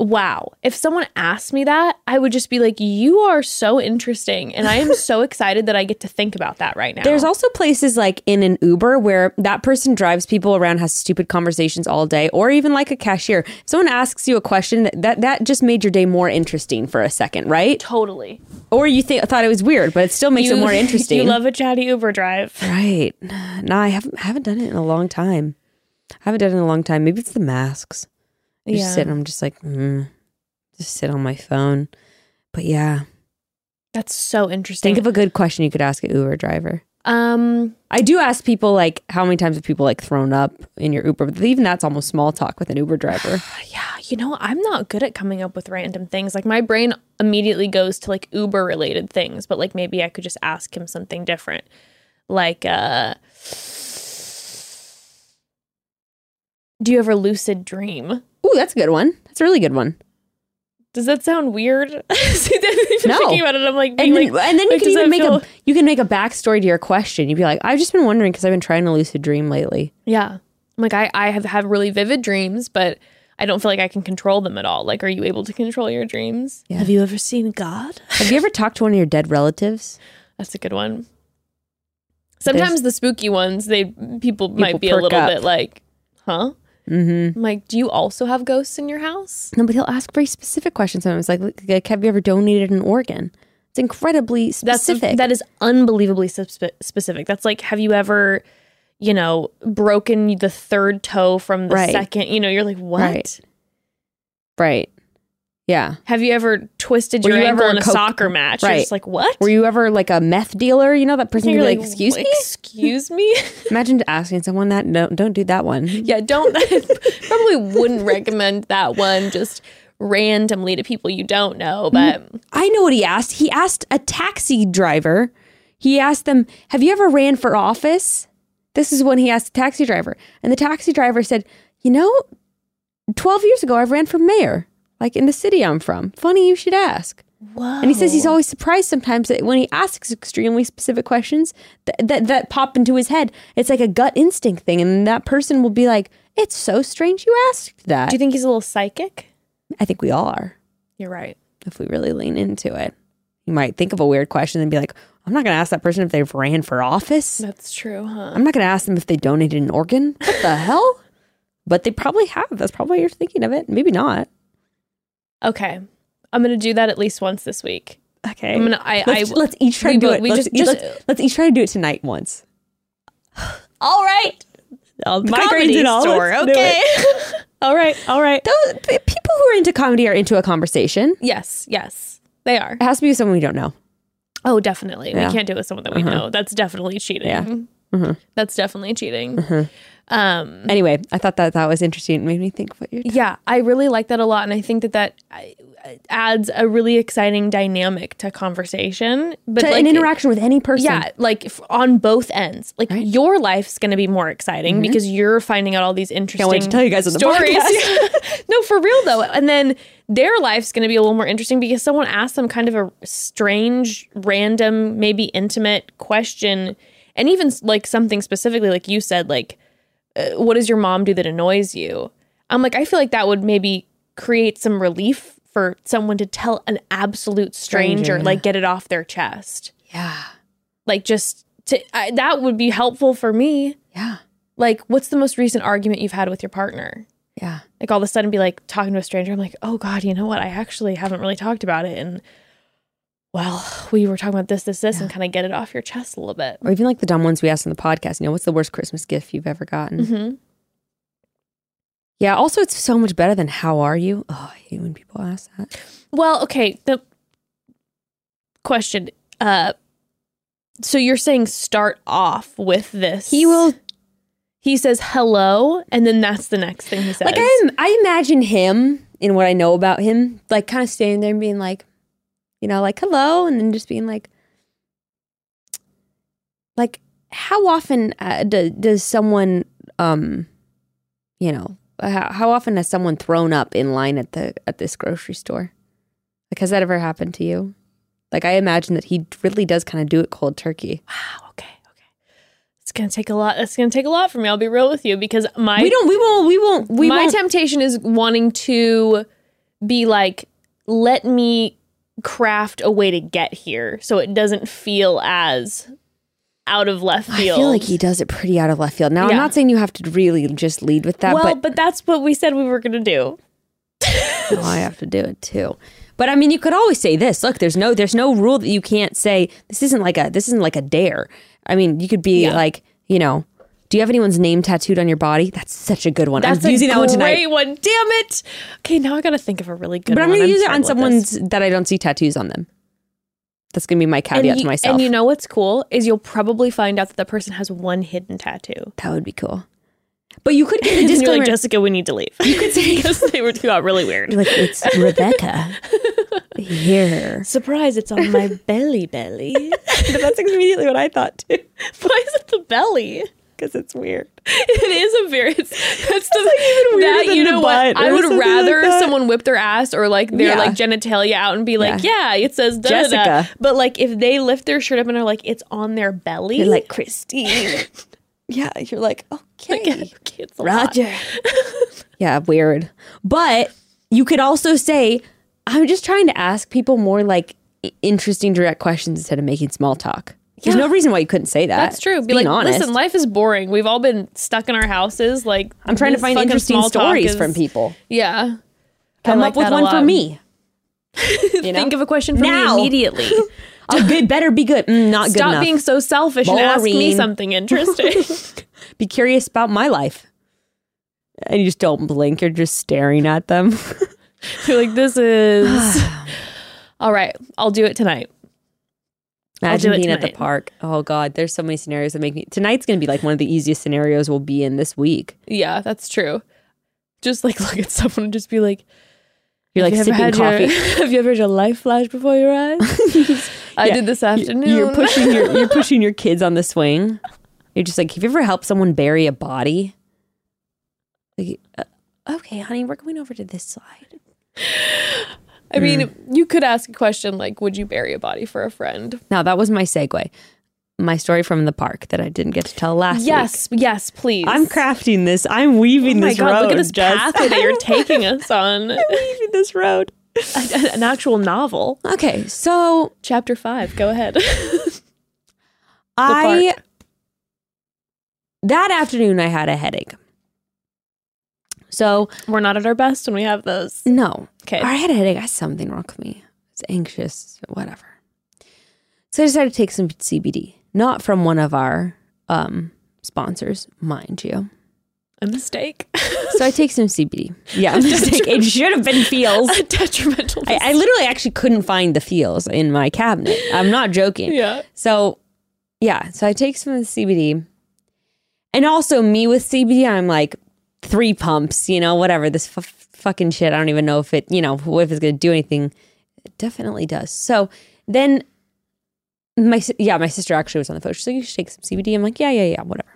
S3: wow if someone asked me that i would just be like you are so interesting and i am so excited that i get to think about that right now
S2: There's also places like in an Uber where that person drives people around, has stupid conversations all day, or even like a cashier. If someone asks you a question that that, that just made your day more interesting for a second, right?
S3: totally
S2: Or you think thought it was weird, but it still makes it more interesting.
S3: you love a chatty uber drive
S2: right? No, I haven't haven't done it in a long time. I haven't done it in a long time. Maybe it's the masks. I just
S3: Yeah.
S2: sit and I'm just like, mm, just sit on my phone. But yeah,
S3: that's so interesting
S2: think of a good question you could ask an Uber driver.
S3: um
S2: I do ask people like how many times have people like thrown up in your Uber, but even that's almost small talk with an Uber driver.
S3: yeah you know i'm not good at coming up with random things like my brain immediately goes to like uber related things but like maybe i could just ask him something different like uh do you ever lucid dream
S2: Ooh, that's a good one. That's a really good one.
S3: Does that sound weird? See,
S2: No.
S3: thinking about it, I'm like,
S2: And then,
S3: like,
S2: and then you
S3: like,
S2: can even make
S3: feel-
S2: a you can make a backstory to your question. You'd be like, I've just been wondering because I've been trying to lucid dream lately.
S3: yeah. I'm like, I, I have had really vivid dreams, but I don't feel like I can control them at all. Like, are you able to control your dreams?
S2: Yeah.
S3: Have you ever seen God?
S2: Have you ever talked to one of your dead relatives?
S3: That's a good one. Sometimes the spooky ones, they people, might be a little
S2: up.
S3: bit like, huh?
S2: Mm-hmm.
S3: I'm like, do you also have ghosts in your house?
S2: No, but he'll ask very specific questions. Sometimes like, like, have you ever donated an organ? It's incredibly specific.
S3: that is unbelievably spe- specific. That's like, have you ever, you know, broken the third toe from the
S2: Right.
S3: second? You know, you're like, what?
S2: Right. right. Yeah.
S3: Have you ever twisted
S2: Were
S3: your
S2: you
S3: ankle
S2: ever
S3: in
S2: a coke-
S3: soccer match? You're
S2: Right.
S3: just like, what?
S2: Were you ever like a meth dealer? You know that person
S3: You're
S2: like, "Excuse me."
S3: Excuse me?
S2: Imagine asking someone that. No, don't do that one.
S3: yeah, don't. probably wouldn't recommend that one just randomly to people you don't know. Mm, but
S2: I know what he asked. He asked a taxi driver. He asked them, "Have you ever ran for office?" This is when he asked the taxi driver, and the taxi driver said, "You know, twelve years ago, I ran for mayor, like in the city I'm from. Funny you should ask."
S3: whoa.
S2: And he says he's always surprised sometimes that when he asks extremely specific questions that, that that pop into his head, it's like a gut instinct thing, and that person will be like, "It's so strange you asked that."
S3: Do you think he's a little psychic?
S2: I think we all are
S3: You're right.
S2: if we really lean into it. You might think of a weird question and be like, "I'm not going to ask that person if they've ran for office.
S3: That's true, huh?
S2: I'm not going to ask them if they donated an organ. What the hell?" But they probably have. That's probably why you're thinking of it. Maybe not.
S3: Okay. I'm gonna do that at least once this week.
S2: Okay.
S3: I'm gonna. I.
S2: let's,
S3: I
S2: let's each try to do
S3: both-
S2: it.
S3: we
S2: let's,
S3: just- just-
S2: let's, let's each try to do it tonight once.
S3: all right.
S2: I'll
S3: Comedy store. Okay. all right. All right.
S2: Those, people who are into comedy are into a conversation.
S3: Yes. Yes. They are.
S2: It has to be someone we don't know.
S3: Oh, definitely.
S2: Yeah.
S3: We can't do it with someone that we uh-huh. know. That's definitely cheating.
S2: Yeah. Mhm.
S3: That's definitely cheating. Um,
S2: Anyway, I thought that that was interesting. It made me think of what you're.
S3: yeah, I really like that a lot, and I think that that adds a really exciting dynamic to conversation. But
S2: To
S3: like,
S2: an interaction with any person.
S3: yeah, like f- on both ends. Like your life's going to be more exciting because you're finding out all these interesting
S2: Mm-hmm. wait to tell you guys on the
S3: stories.
S2: podcast.
S3: no, for real though. And then their life's going to be a little more interesting because someone asked them kind of a strange, random, maybe intimate question, and even like something specifically, like you said, like, uh, "What does your mom do that annoys you?" I'm like, I feel like that would maybe create some relief for someone to tell an absolute stranger,
S2: Stranger,
S3: like get it off their chest
S2: Yeah.
S3: like just to I, that would be helpful for me
S2: Yeah.
S3: like what's the most recent argument you've had with your partner
S2: Yeah.
S3: like all of a sudden be like talking to a stranger i'm like oh god you know what i actually haven't really talked about it and well we were talking about this this this and kind of get it off your chest a little bit
S2: Or even like the dumb ones we asked on the podcast. You know, what's the worst Christmas gift you've ever gotten?
S3: hmm
S2: Yeah. Also, it's so much better than how are you? Oh, I hate when people ask that.
S3: well okay the question uh so you're saying start off with this
S2: He will
S3: he says hello and then that's the next thing he says
S2: like I, I imagine him in what I know about him, like kind of standing there and being like, you know, like hello, and then just being like, like how often uh, do, does someone, um, you know, how, how often has someone thrown up in line at the at this grocery store? Like, has that ever happened to you? Like, I imagine that he really does kind of do it cold turkey.
S3: Wow. Okay. Okay. It's gonna take a lot. It's gonna take a lot for me. I'll be real with you because my
S2: we don't. We won't. We won't. We
S3: my
S2: won't.
S3: temptation is wanting to be like, let me craft a way to get here, so it doesn't feel as out of left field.
S2: I feel like he does it pretty out of left field. Now, I'm not saying you have to really just lead with that,
S3: well,
S2: but
S3: but, that's what we said we were gonna do.
S2: no, I have to do it too. But I mean, you could always say this. Look, there's no, there's no rule that you can't say. This isn't like a, this isn't like a dare. I mean, you could be
S3: Yeah.
S2: like, you know, do you have anyone's name tattooed on your body? That's such a good one.
S3: That's
S2: I'm using that one tonight.
S3: great one. Damn it. Okay, now I gotta think of a really good one.
S2: But I'm going to use it on
S3: this.
S2: someone's that I don't see tattoos on them. That's going to be my caveat
S3: and,
S2: to myself.
S3: and you know what's cool is you'll probably find out that the person has one hidden tattoo.
S2: that would be cool. But you could get a disclaimer.
S3: like, Jessica, we need to leave. You could say because they were got really weird.
S2: like it's Rebecca here.
S3: Surprise! It's on my belly, belly. That's immediately what I thought too. Why is it the belly?
S2: Because it's weird.
S3: It is a very. It's, that's the
S2: even weirder
S3: that
S2: than
S3: you know what I would
S2: something like
S3: rather someone whip their ass or like their
S2: Yeah.
S3: like genitalia out and be like, yeah, it says da, da, da."
S2: Jessica.
S3: But like if they lift their shirt up and are like, it's on their belly,
S2: You're like Christine. yeah, you're like okay,
S3: like, lot.
S2: Roger. yeah, weird. But you could also say, I'm just trying to ask people more like interesting, direct questions instead of making small talk. There's
S3: Yeah.
S2: no reason why you couldn't say that.
S3: That's true. Be
S2: being
S3: like,
S2: honest.
S3: listen, life is boring. We've all been stuck in our houses. Like,
S2: I'm trying to find interesting stories
S3: is-
S2: from people.
S3: Yeah.
S2: Come
S3: like
S2: up with one for me. You know?
S3: Think of a question for
S2: Now.
S3: me immediately.
S2: oh, good, better be good. Mm, not good
S3: Stop being so selfish and ask me something interesting.
S2: be curious about my life. And you just don't blink. You're just staring at them.
S3: You're like, this is. all right. I'll do it tonight.
S2: Imagine being at the park. Oh God, there's so many scenarios that make me. Tonight's gonna be like one of the easiest scenarios we'll be in this week.
S3: Yeah, that's true. Just like look at someone and just be like,
S2: You're like
S3: have you ever
S2: sipping coffee.
S3: Your, have you ever had your life flash before your eyes? I
S2: Yeah.
S3: did this afternoon.
S2: You're pushing your you're pushing your kids on the swing. You're just like, have you ever helped someone bury a body? Like, uh, okay, honey, we're going over to this side.
S3: I mean,
S2: Hmm.
S3: you could ask a question like, "Would you bury a body for a friend?"
S2: Now that was my segue. My story from the park that I didn't get to tell last week.
S3: Yes, yes, please.
S2: I'm crafting this. I'm weaving
S3: Oh my
S2: this
S3: god!
S2: road.
S3: look at this
S2: Jess.
S3: pathway that you're taking us on.
S2: weaving this road.
S3: An actual novel.
S2: Okay, so
S3: Chapter five. Go ahead.
S2: I that afternoon I had a headache. So
S3: We're not at our best when we have those.
S2: no,
S3: Okay.
S2: Or I had a headache. I had something wrong with me. I was anxious, whatever. So I decided to take some CBD, not from one of our um, sponsors, mind you.
S3: A mistake.
S2: So I take some CBD. Yeah, I'm just like, it should have been Feals.
S3: a detrimental.
S2: I, I literally actually couldn't find the Feals in my cabinet. I'm not joking.
S3: yeah.
S2: So, yeah, so I take some of the CBD. And also, me with CBD, I'm like three pumps, you know, whatever. This f- fucking shit. I don't even know if it, you know, what if it's going to do anything. It definitely does. So then my, yeah, my sister actually was on the phone. She's like, you should take some CBD. I'm like, yeah, yeah, yeah, whatever.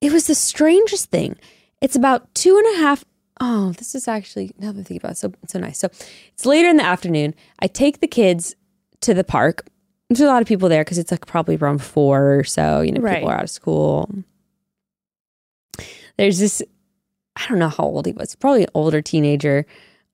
S2: It was the strangest thing. It's about two and a half. Oh, this is actually, now that I'm thinking about it, so, so nice. So it's later in the afternoon. I take the kids to the park. There's a lot of people there because it's like probably around four or so. You know,
S3: Right.
S2: people are out of school. There's this, I don't know how old he was, probably an older teenager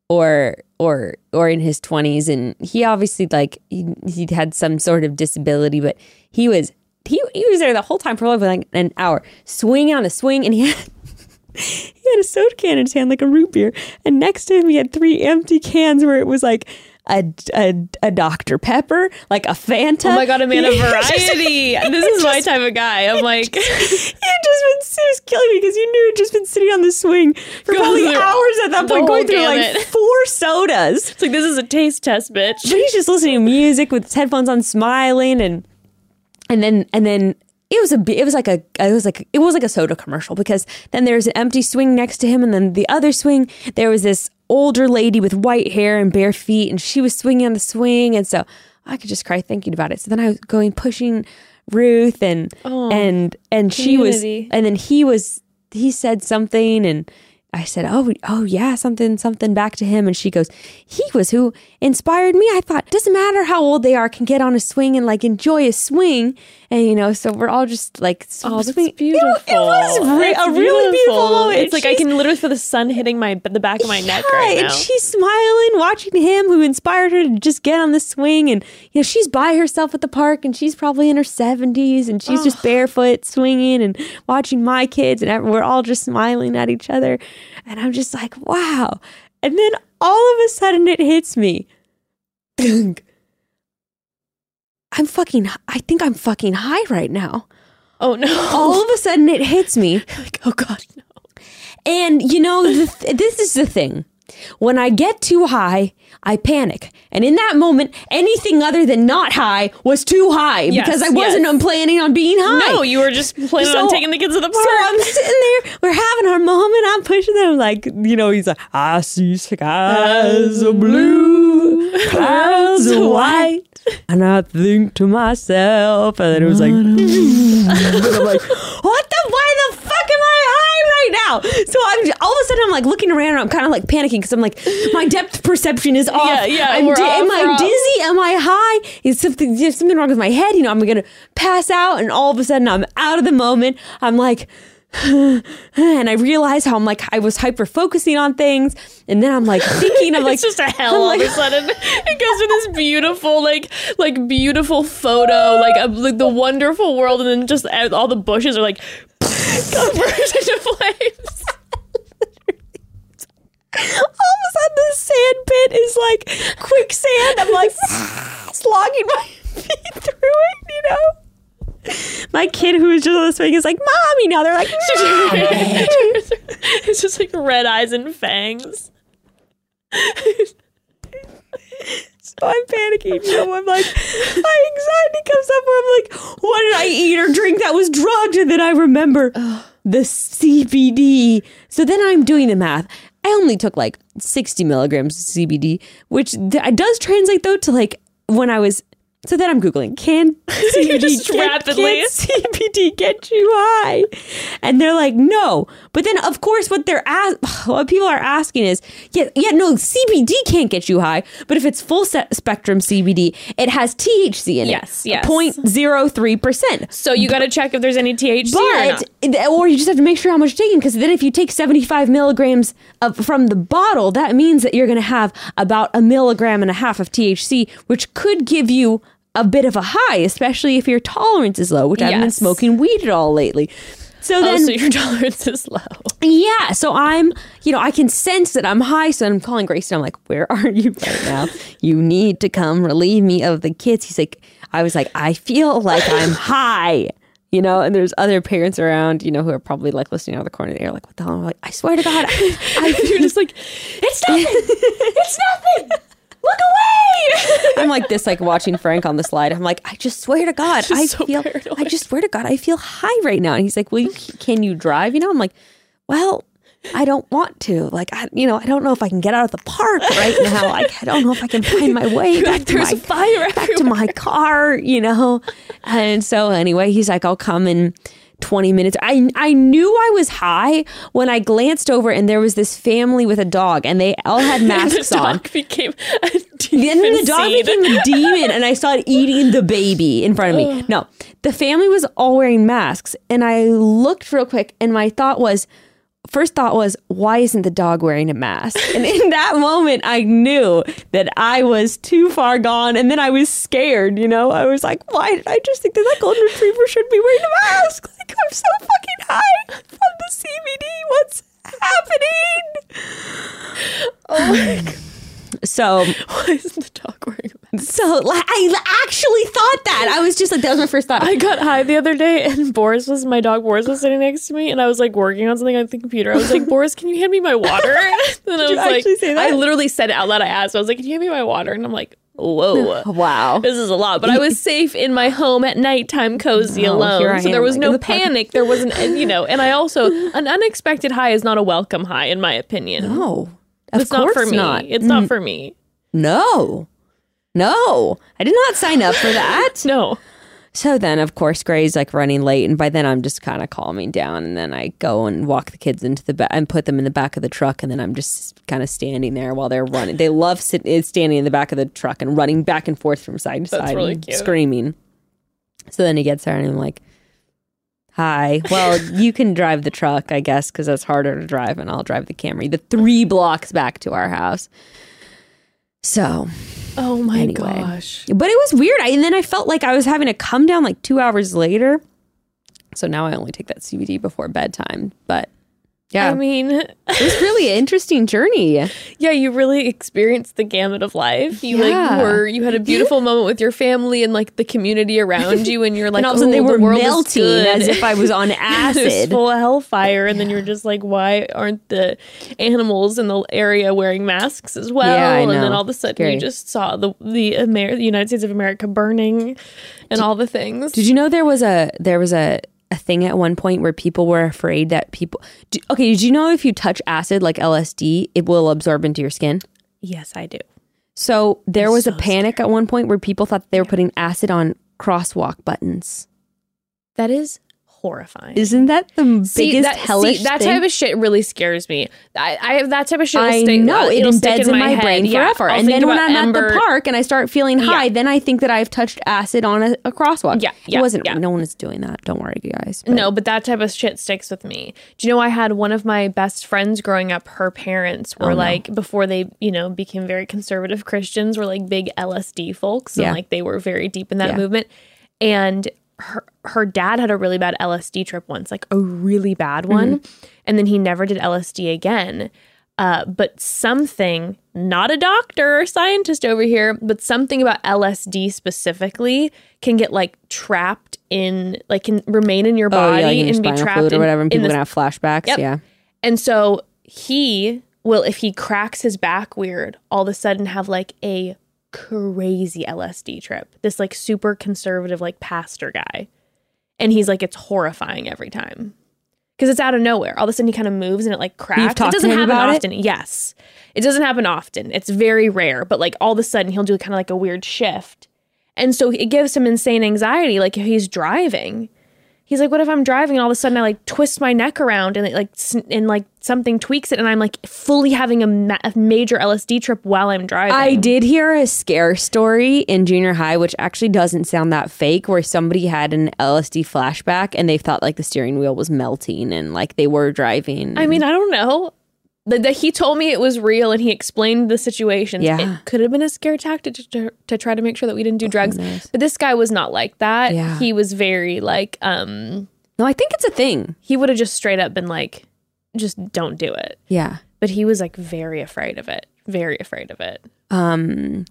S2: or or or in his 20s and he obviously like he, had some sort of disability but he was he, he was there the whole time for like an hour swinging on a swing and he had he had a soda can in his hand like a root beer. And next to him he had three empty cans where it was like a, a, a Dr. Pepper, like a Fanta.
S3: Oh my god, a man of
S2: He had just-
S3: variety. this is my type of guy. I'm like,
S2: he just been was killing me because you knew he'd just been sitting on the swing for probably
S3: through
S2: hours at that point, going through like four sodas.
S3: it's like this is a taste test, bitch.
S2: But he's just listening to music with his headphones on, smiling, and and then and then it was a it was like a it was like it was like a soda commercial because then there's an empty swing next to him, and then the other swing there was this older lady with white hair and bare feet, and she was swinging on the swing, and so I could just cry thinking about it. So then I was going pushing Ruth, and and and she was, and then he was he said something, and I said, "Oh, oh yeah, something, something." Back to him, and she goes, "He was who inspired me." I thought, doesn't matter how old they are, can get on a swing and like enjoy a swing, and you know, so we're all just like,
S3: Oh, that's
S2: swing-
S3: beautiful.
S2: Know, it was re- a really beautiful moment.
S3: It's like I can literally feel the sun hitting my the back of my neck
S2: yeah,
S3: right now.
S2: and she's smiling, watching him, who inspired her to just get on the swing. And you know, she's by herself at the park, and she's probably in her seventies, and she's just barefoot swinging and watching my kids, and we're all just smiling at each other. And I'm just like, wow. And then all of a sudden, it hits me. I'm fucking. I think I'm fucking high right now.
S3: oh no!
S2: All of a sudden, it hits me.
S3: like, oh god, no.
S2: And you know, the th- this is the thing. When I get too high, I panic. And in that moment, anything other than not high was too high
S3: Yes,
S2: because I wasn't
S3: yes.
S2: planning on being high.
S3: No, you were just planning on taking the kids to the park.
S2: So I'm sitting there, we're having our moment. I'm pushing them, like, you know, he's like, I see skies of blue, clouds of white. And I think to myself, and then it was like, I'm like, what the, why the fuck am I high right now? So I'm all of a sudden, I'm like looking around, and I'm kind of like panicking because I'm like, my depth perception is off.
S3: Yeah, yeah,
S2: I'm
S3: we're
S2: am I
S3: off.
S2: dizzy? Am I high? Is something, is something wrong with my head? You know, I'm gonna pass out, and all of a sudden, I'm out of the moment. I'm like, and I realize how I'm like I was hyper focusing on things, and then I'm like thinking of like
S3: it's just a hell
S2: I'm
S3: all
S2: like,
S3: of a sudden. It goes to this beautiful, like, like beautiful photo, like, of, like the wonderful world, and then just uh, all the bushes are like converted into flames.
S2: all of a sudden the sand pit is like quicksand. I'm like slogging my feet through it, you know. My kid who was just on the swing is like, "Mommy!" Now they're like,
S3: it's just like red eyes and fangs.
S2: So I'm panicking. Know, I'm like, my anxiety comes up where I'm like, what did I eat or drink that was drugged? And then I remember the CBD. So then I'm doing the math. I only took like 60 milligrams of CBD, which th- does translate though to like when I was. So then I'm googling can CBD can,
S3: rapidly.
S2: can CBD get you high? And they're like no. But then of course what they're as- what people are asking is yeah yeah no CBD can't get you high, but if it's full spectrum CBD, it has THC in
S3: Yes,
S2: it.
S3: yes.
S2: 0.03 percent.
S3: So you got to check if there's any THC or.
S2: But or you just have to make sure how much you're taking because then if you take 75 milligrams of from the bottle, that means that you're going to have about a milligram and a half of THC, which could give you a bit of a high, especially if your tolerance is low, which I haven't been smoking weed at all lately. So
S3: Oh,
S2: then,
S3: so your tolerance is low.
S2: yeah, so I'm, you know, I can sense that I'm high. So I'm calling Grace and I'm like, where are you right now? You need to come relieve me of the kids. He's like, I was like, I feel like I'm high, you know, and there's other parents around, you know, who are probably like listening out of the corner of the ear, like, what the hell? I'm like, I swear to God, I, I
S3: You're just like, it's nothing.
S2: it's nothing. I'm like this, like watching Frank on the slide. I'm like, I just swear to God,
S3: Just
S2: I
S3: so
S2: feel, I just swear to God, I feel high right now. And he's like, Well, you, can you drive? You know, I'm like, Well, I don't want to. Like, I, you know, I don't know if I can get out of the park right now. Like, I don't know if I can find my way back to
S3: There's
S2: my
S3: fire
S2: back to my car, you know. And so anyway, he's like, I'll come in 20 minutes. I I knew I was high when I glanced over and there was this family with a dog and they all had masks
S3: the
S2: on.
S3: dog became a
S2: Then the dog
S3: seed.
S2: became a demon and I saw it eating the baby in front of me. No, the family was all wearing masks and I looked real quick and my thought was, first thought was, why isn't the dog wearing a mask? And in that moment, I knew that I was too far gone and then I was scared, you know? I was like, why did I just think that that golden retriever should be wearing a mask? Like, I'm so fucking high from the CBD. What's happening?
S3: Oh my God.
S2: So
S3: Why isn't the dog wearing a mask?
S2: So like, I actually thought that. I was just like, that was my first thought.
S3: I got high the other day and Boris was my dog Boris was sitting next to me and I was like working on something on the computer. I was like, Boris, can you hand me my water? And I was
S2: you
S3: like
S2: actually say that?
S3: I literally said it out loud. I asked. I was like, Can you hand me my water? And I'm like, Whoa.
S2: wow.
S3: This is a lot, but I was safe in my home at nighttime, cozy
S2: Oh,
S3: alone. So there was
S2: like,
S3: no
S2: the
S3: panic. There wasn't, and, you know, and I also, an unexpected high is not a welcome high, in my opinion.
S2: No, of
S3: it's
S2: course
S3: not for me.
S2: not.
S3: It's not for me.
S2: No, no, I did not sign up for that.
S3: No.
S2: So then, of course, Gray's like running late, and by then I'm just kind of calming down, and then I go and walk the kids into the back and put them in the back of the truck, and then I'm just kind of standing there while they're running. They love sit- eh, standing in the back of the truck and running back and forth from side to
S3: That's
S2: side,
S3: really
S2: and screaming. So then he gets there, and I'm like, "Hi, well, you can drive the truck, I guess, because that's harder to drive, and I'll drive the Camry, the three blocks back to our house." So
S3: Oh my
S2: Anyway.
S3: gosh.
S2: but it was weird. I, and then I felt like I was having to come down like two hours later. So now I only take that CBD before bedtime. But yeah,
S3: I mean,
S2: it was really an interesting journey.
S3: yeah, you really experienced the gamut of life. You
S2: Yeah.
S3: like were you had a beautiful moment with your family and like the community around you, and you're like,
S2: and all of a sudden they
S3: "Ooh, the
S2: were melting as if I was on acid.
S3: full of hellfire, and then you're just like, why aren't the animals in the area wearing masks as well?
S2: Yeah, I
S3: And then all of a sudden
S2: Scary.
S3: you just saw the the, Amer- the United States of America burning, and all the things.
S2: Did you know there was a there was a a thing at one point where people were afraid that people do, okay did you know if you touch acid like lsd it will absorb into your skin?
S3: Yes, I do.
S2: so there was a
S3: so
S2: panic at one point where people thought they were putting acid on crosswalk buttons.
S3: That is horrifying.
S2: isn't that the
S3: See,
S2: biggest
S3: that,
S2: hellish
S3: see, that
S2: thing?
S3: type of shit really scares me. I, I have that type of shit.
S2: I
S3: stick,
S2: know
S3: uh,
S2: it embeds in my,
S3: head.
S2: brain
S3: Yeah,
S2: forever.
S3: I'll
S2: and then when I'm
S3: Ember-
S2: at the park and I start feeling high,
S3: Yeah.
S2: then I think that I've touched acid on a, a crosswalk.
S3: Yeah,
S2: it wasn't.
S3: yeah.
S2: No one is doing that. Don't worry, you guys. But-
S3: No, but that type of shit sticks with me. Do you know I had one of my best friends growing up, her parents
S2: Oh,
S3: were like before they, you know, became very conservative Christians, were like big LSD folks and
S2: Yeah.
S3: like they were very deep in that
S2: Yeah.
S3: movement. And her her dad had a really bad LSD trip once, like a really bad one,
S2: Mm-hmm.
S3: and then he never did LSD again. Uh, but something, not a doctor or scientist over here, but something about LSD specifically can get like trapped in, like can remain in your
S2: oh
S3: body
S2: yeah, like in
S3: and be trapped
S2: or
S3: in-
S2: whatever, and
S3: in
S2: people
S3: the-
S2: can have flashbacks.
S3: Yep.
S2: Yeah.
S3: and so he will, if he cracks his back weird, all of a sudden have like a crazy LSD trip. This like super conservative, like pastor guy. And he's like, it's horrifying every time. Because it's out of nowhere. All of a sudden he kind of moves and it like cracks. it doesn't happen
S2: about it?
S3: often. Yes. It doesn't happen often. It's very rare. But like all of a sudden he'll do kind of like a weird shift. And so it gives him insane anxiety. Like if he's driving, he's like, "What if I'm driving and all of a sudden I like twist my neck around and it like and like something tweaks it and I'm like fully having a, ma- a major LSD trip while I'm driving."
S2: I did hear a scare story in junior high, which actually doesn't sound that fake, where somebody had an LSD flashback and they thought like the steering wheel was melting and like they were driving.
S3: I mean, I don't know. The, he told me it was real and he explained the situation.
S2: Yeah.
S3: It could have been a scare tactic to, to, to try to make sure that we didn't do drugs. But this guy was not like that.
S2: Yeah.
S3: He was very like, um,
S2: no, I think it's a thing.
S3: he would have just straight up been like, just don't do it.
S2: Yeah.
S3: But he was like very afraid of it. Very afraid of it.
S2: um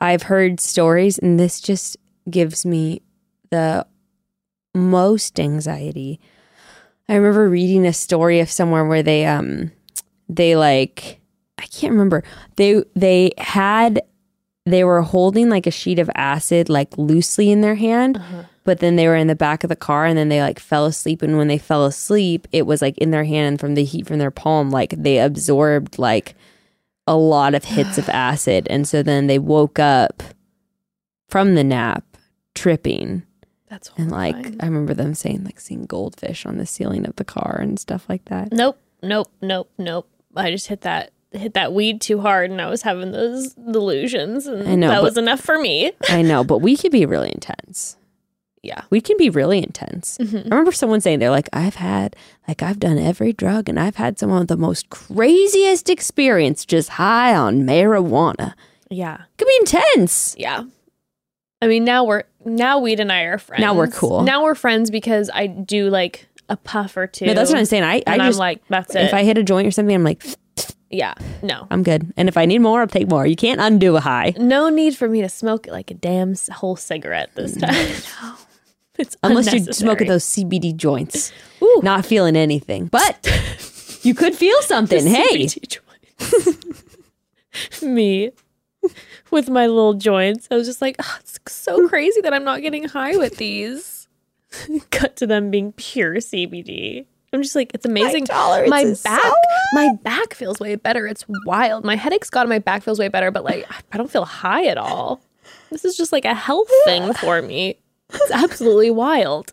S2: I've heard stories and this just gives me the most anxiety. I remember reading a story of somewhere where they um they like I can't remember. They they had they were holding like a sheet of acid like loosely in their hand, uh-huh. but then they were in the back of the car and then they like fell asleep and when they fell asleep it was like in their hand and from the heat from their palm like they absorbed like a lot of hits of acid and so then they woke up from the nap tripping.
S3: That's
S2: and like i remember them saying like seeing goldfish on the ceiling of the car and stuff like that.
S3: Nope, nope, nope, nope. I just hit that hit that weed too hard and I was having those delusions and
S2: I know,
S3: that
S2: but-
S3: was enough for me.
S2: i know but we could be really intense
S3: Yeah.
S2: we can be really intense. Mm-hmm. I remember someone saying they're like, I've had like I've done every drug and I've had some of the most craziest experience just high on marijuana.
S3: Yeah.
S2: It could be intense.
S3: Yeah. I mean, now we're now Weed and I are friends.
S2: Now we're cool.
S3: Now we're friends because I do like a puff or two.
S2: No, that's what I'm saying. I, I
S3: and
S2: just
S3: I'm like, that's it.
S2: if I hit a joint or something, I'm like,
S3: yeah. No.
S2: I'm good. And if I need more, I'll take more. You can't undo a high.
S3: No need for me to smoke like a damn whole cigarette this time. It's
S2: Unless you're smoking those CBD joints.
S3: Ooh.
S2: Not feeling anything. But you could feel something. hey.
S3: Me with my little joints. I was just like, "Ah, it's so crazy that I'm not getting high with these. Cut to them being pure CBD. I'm just like, it's amazing.
S2: tolerance
S3: my back,
S2: so
S3: my back feels way better. It's wild. My headache's gone. My back feels way better, but like, I don't feel high at all. This is just like a health thing for me. It's absolutely wild.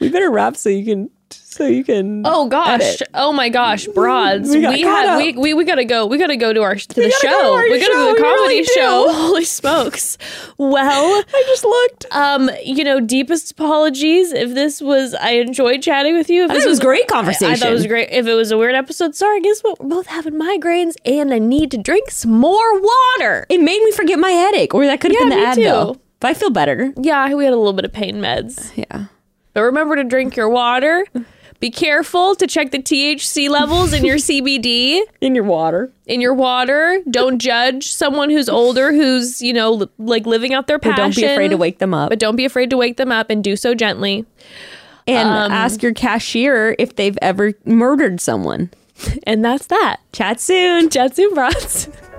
S2: We better wrap so you can so you can
S3: Oh gosh!
S2: Edit.
S3: Oh my gosh! Broads.
S2: We
S3: We, have we, we we gotta go. We gotta go to our to the show.
S2: go to our
S3: we gotta
S2: show.
S3: go to the comedy
S2: really do.
S3: show. Holy smokes! Well,
S2: I just looked.
S3: um, you know, deepest apologies if this was. I enjoyed chatting with you. If this
S2: it was great
S3: I, I thought it
S2: conversation.
S3: was great. If it was a weird episode, sorry. Guess what? We're both having migraines, and I need to drink some more water.
S2: It made me forget my headache, or that could have
S3: Yeah,
S2: been the Advil.
S3: too.
S2: But I feel better.
S3: Yeah, we had a little bit of pain meds.
S2: Yeah.
S3: But remember to drink your water. Be careful to check the THC levels in your CBD.
S2: In your water.
S3: in your water. Don't judge someone who's older who's, you know, li- like living out their
S2: But
S3: passion.
S2: don't be afraid to wake them up.
S3: But don't be afraid to wake them up and do so gently.
S2: and
S3: um,
S2: ask your cashier if they've ever murdered someone.
S3: And that's that.
S2: Chat soon.
S3: Chat soon, brats.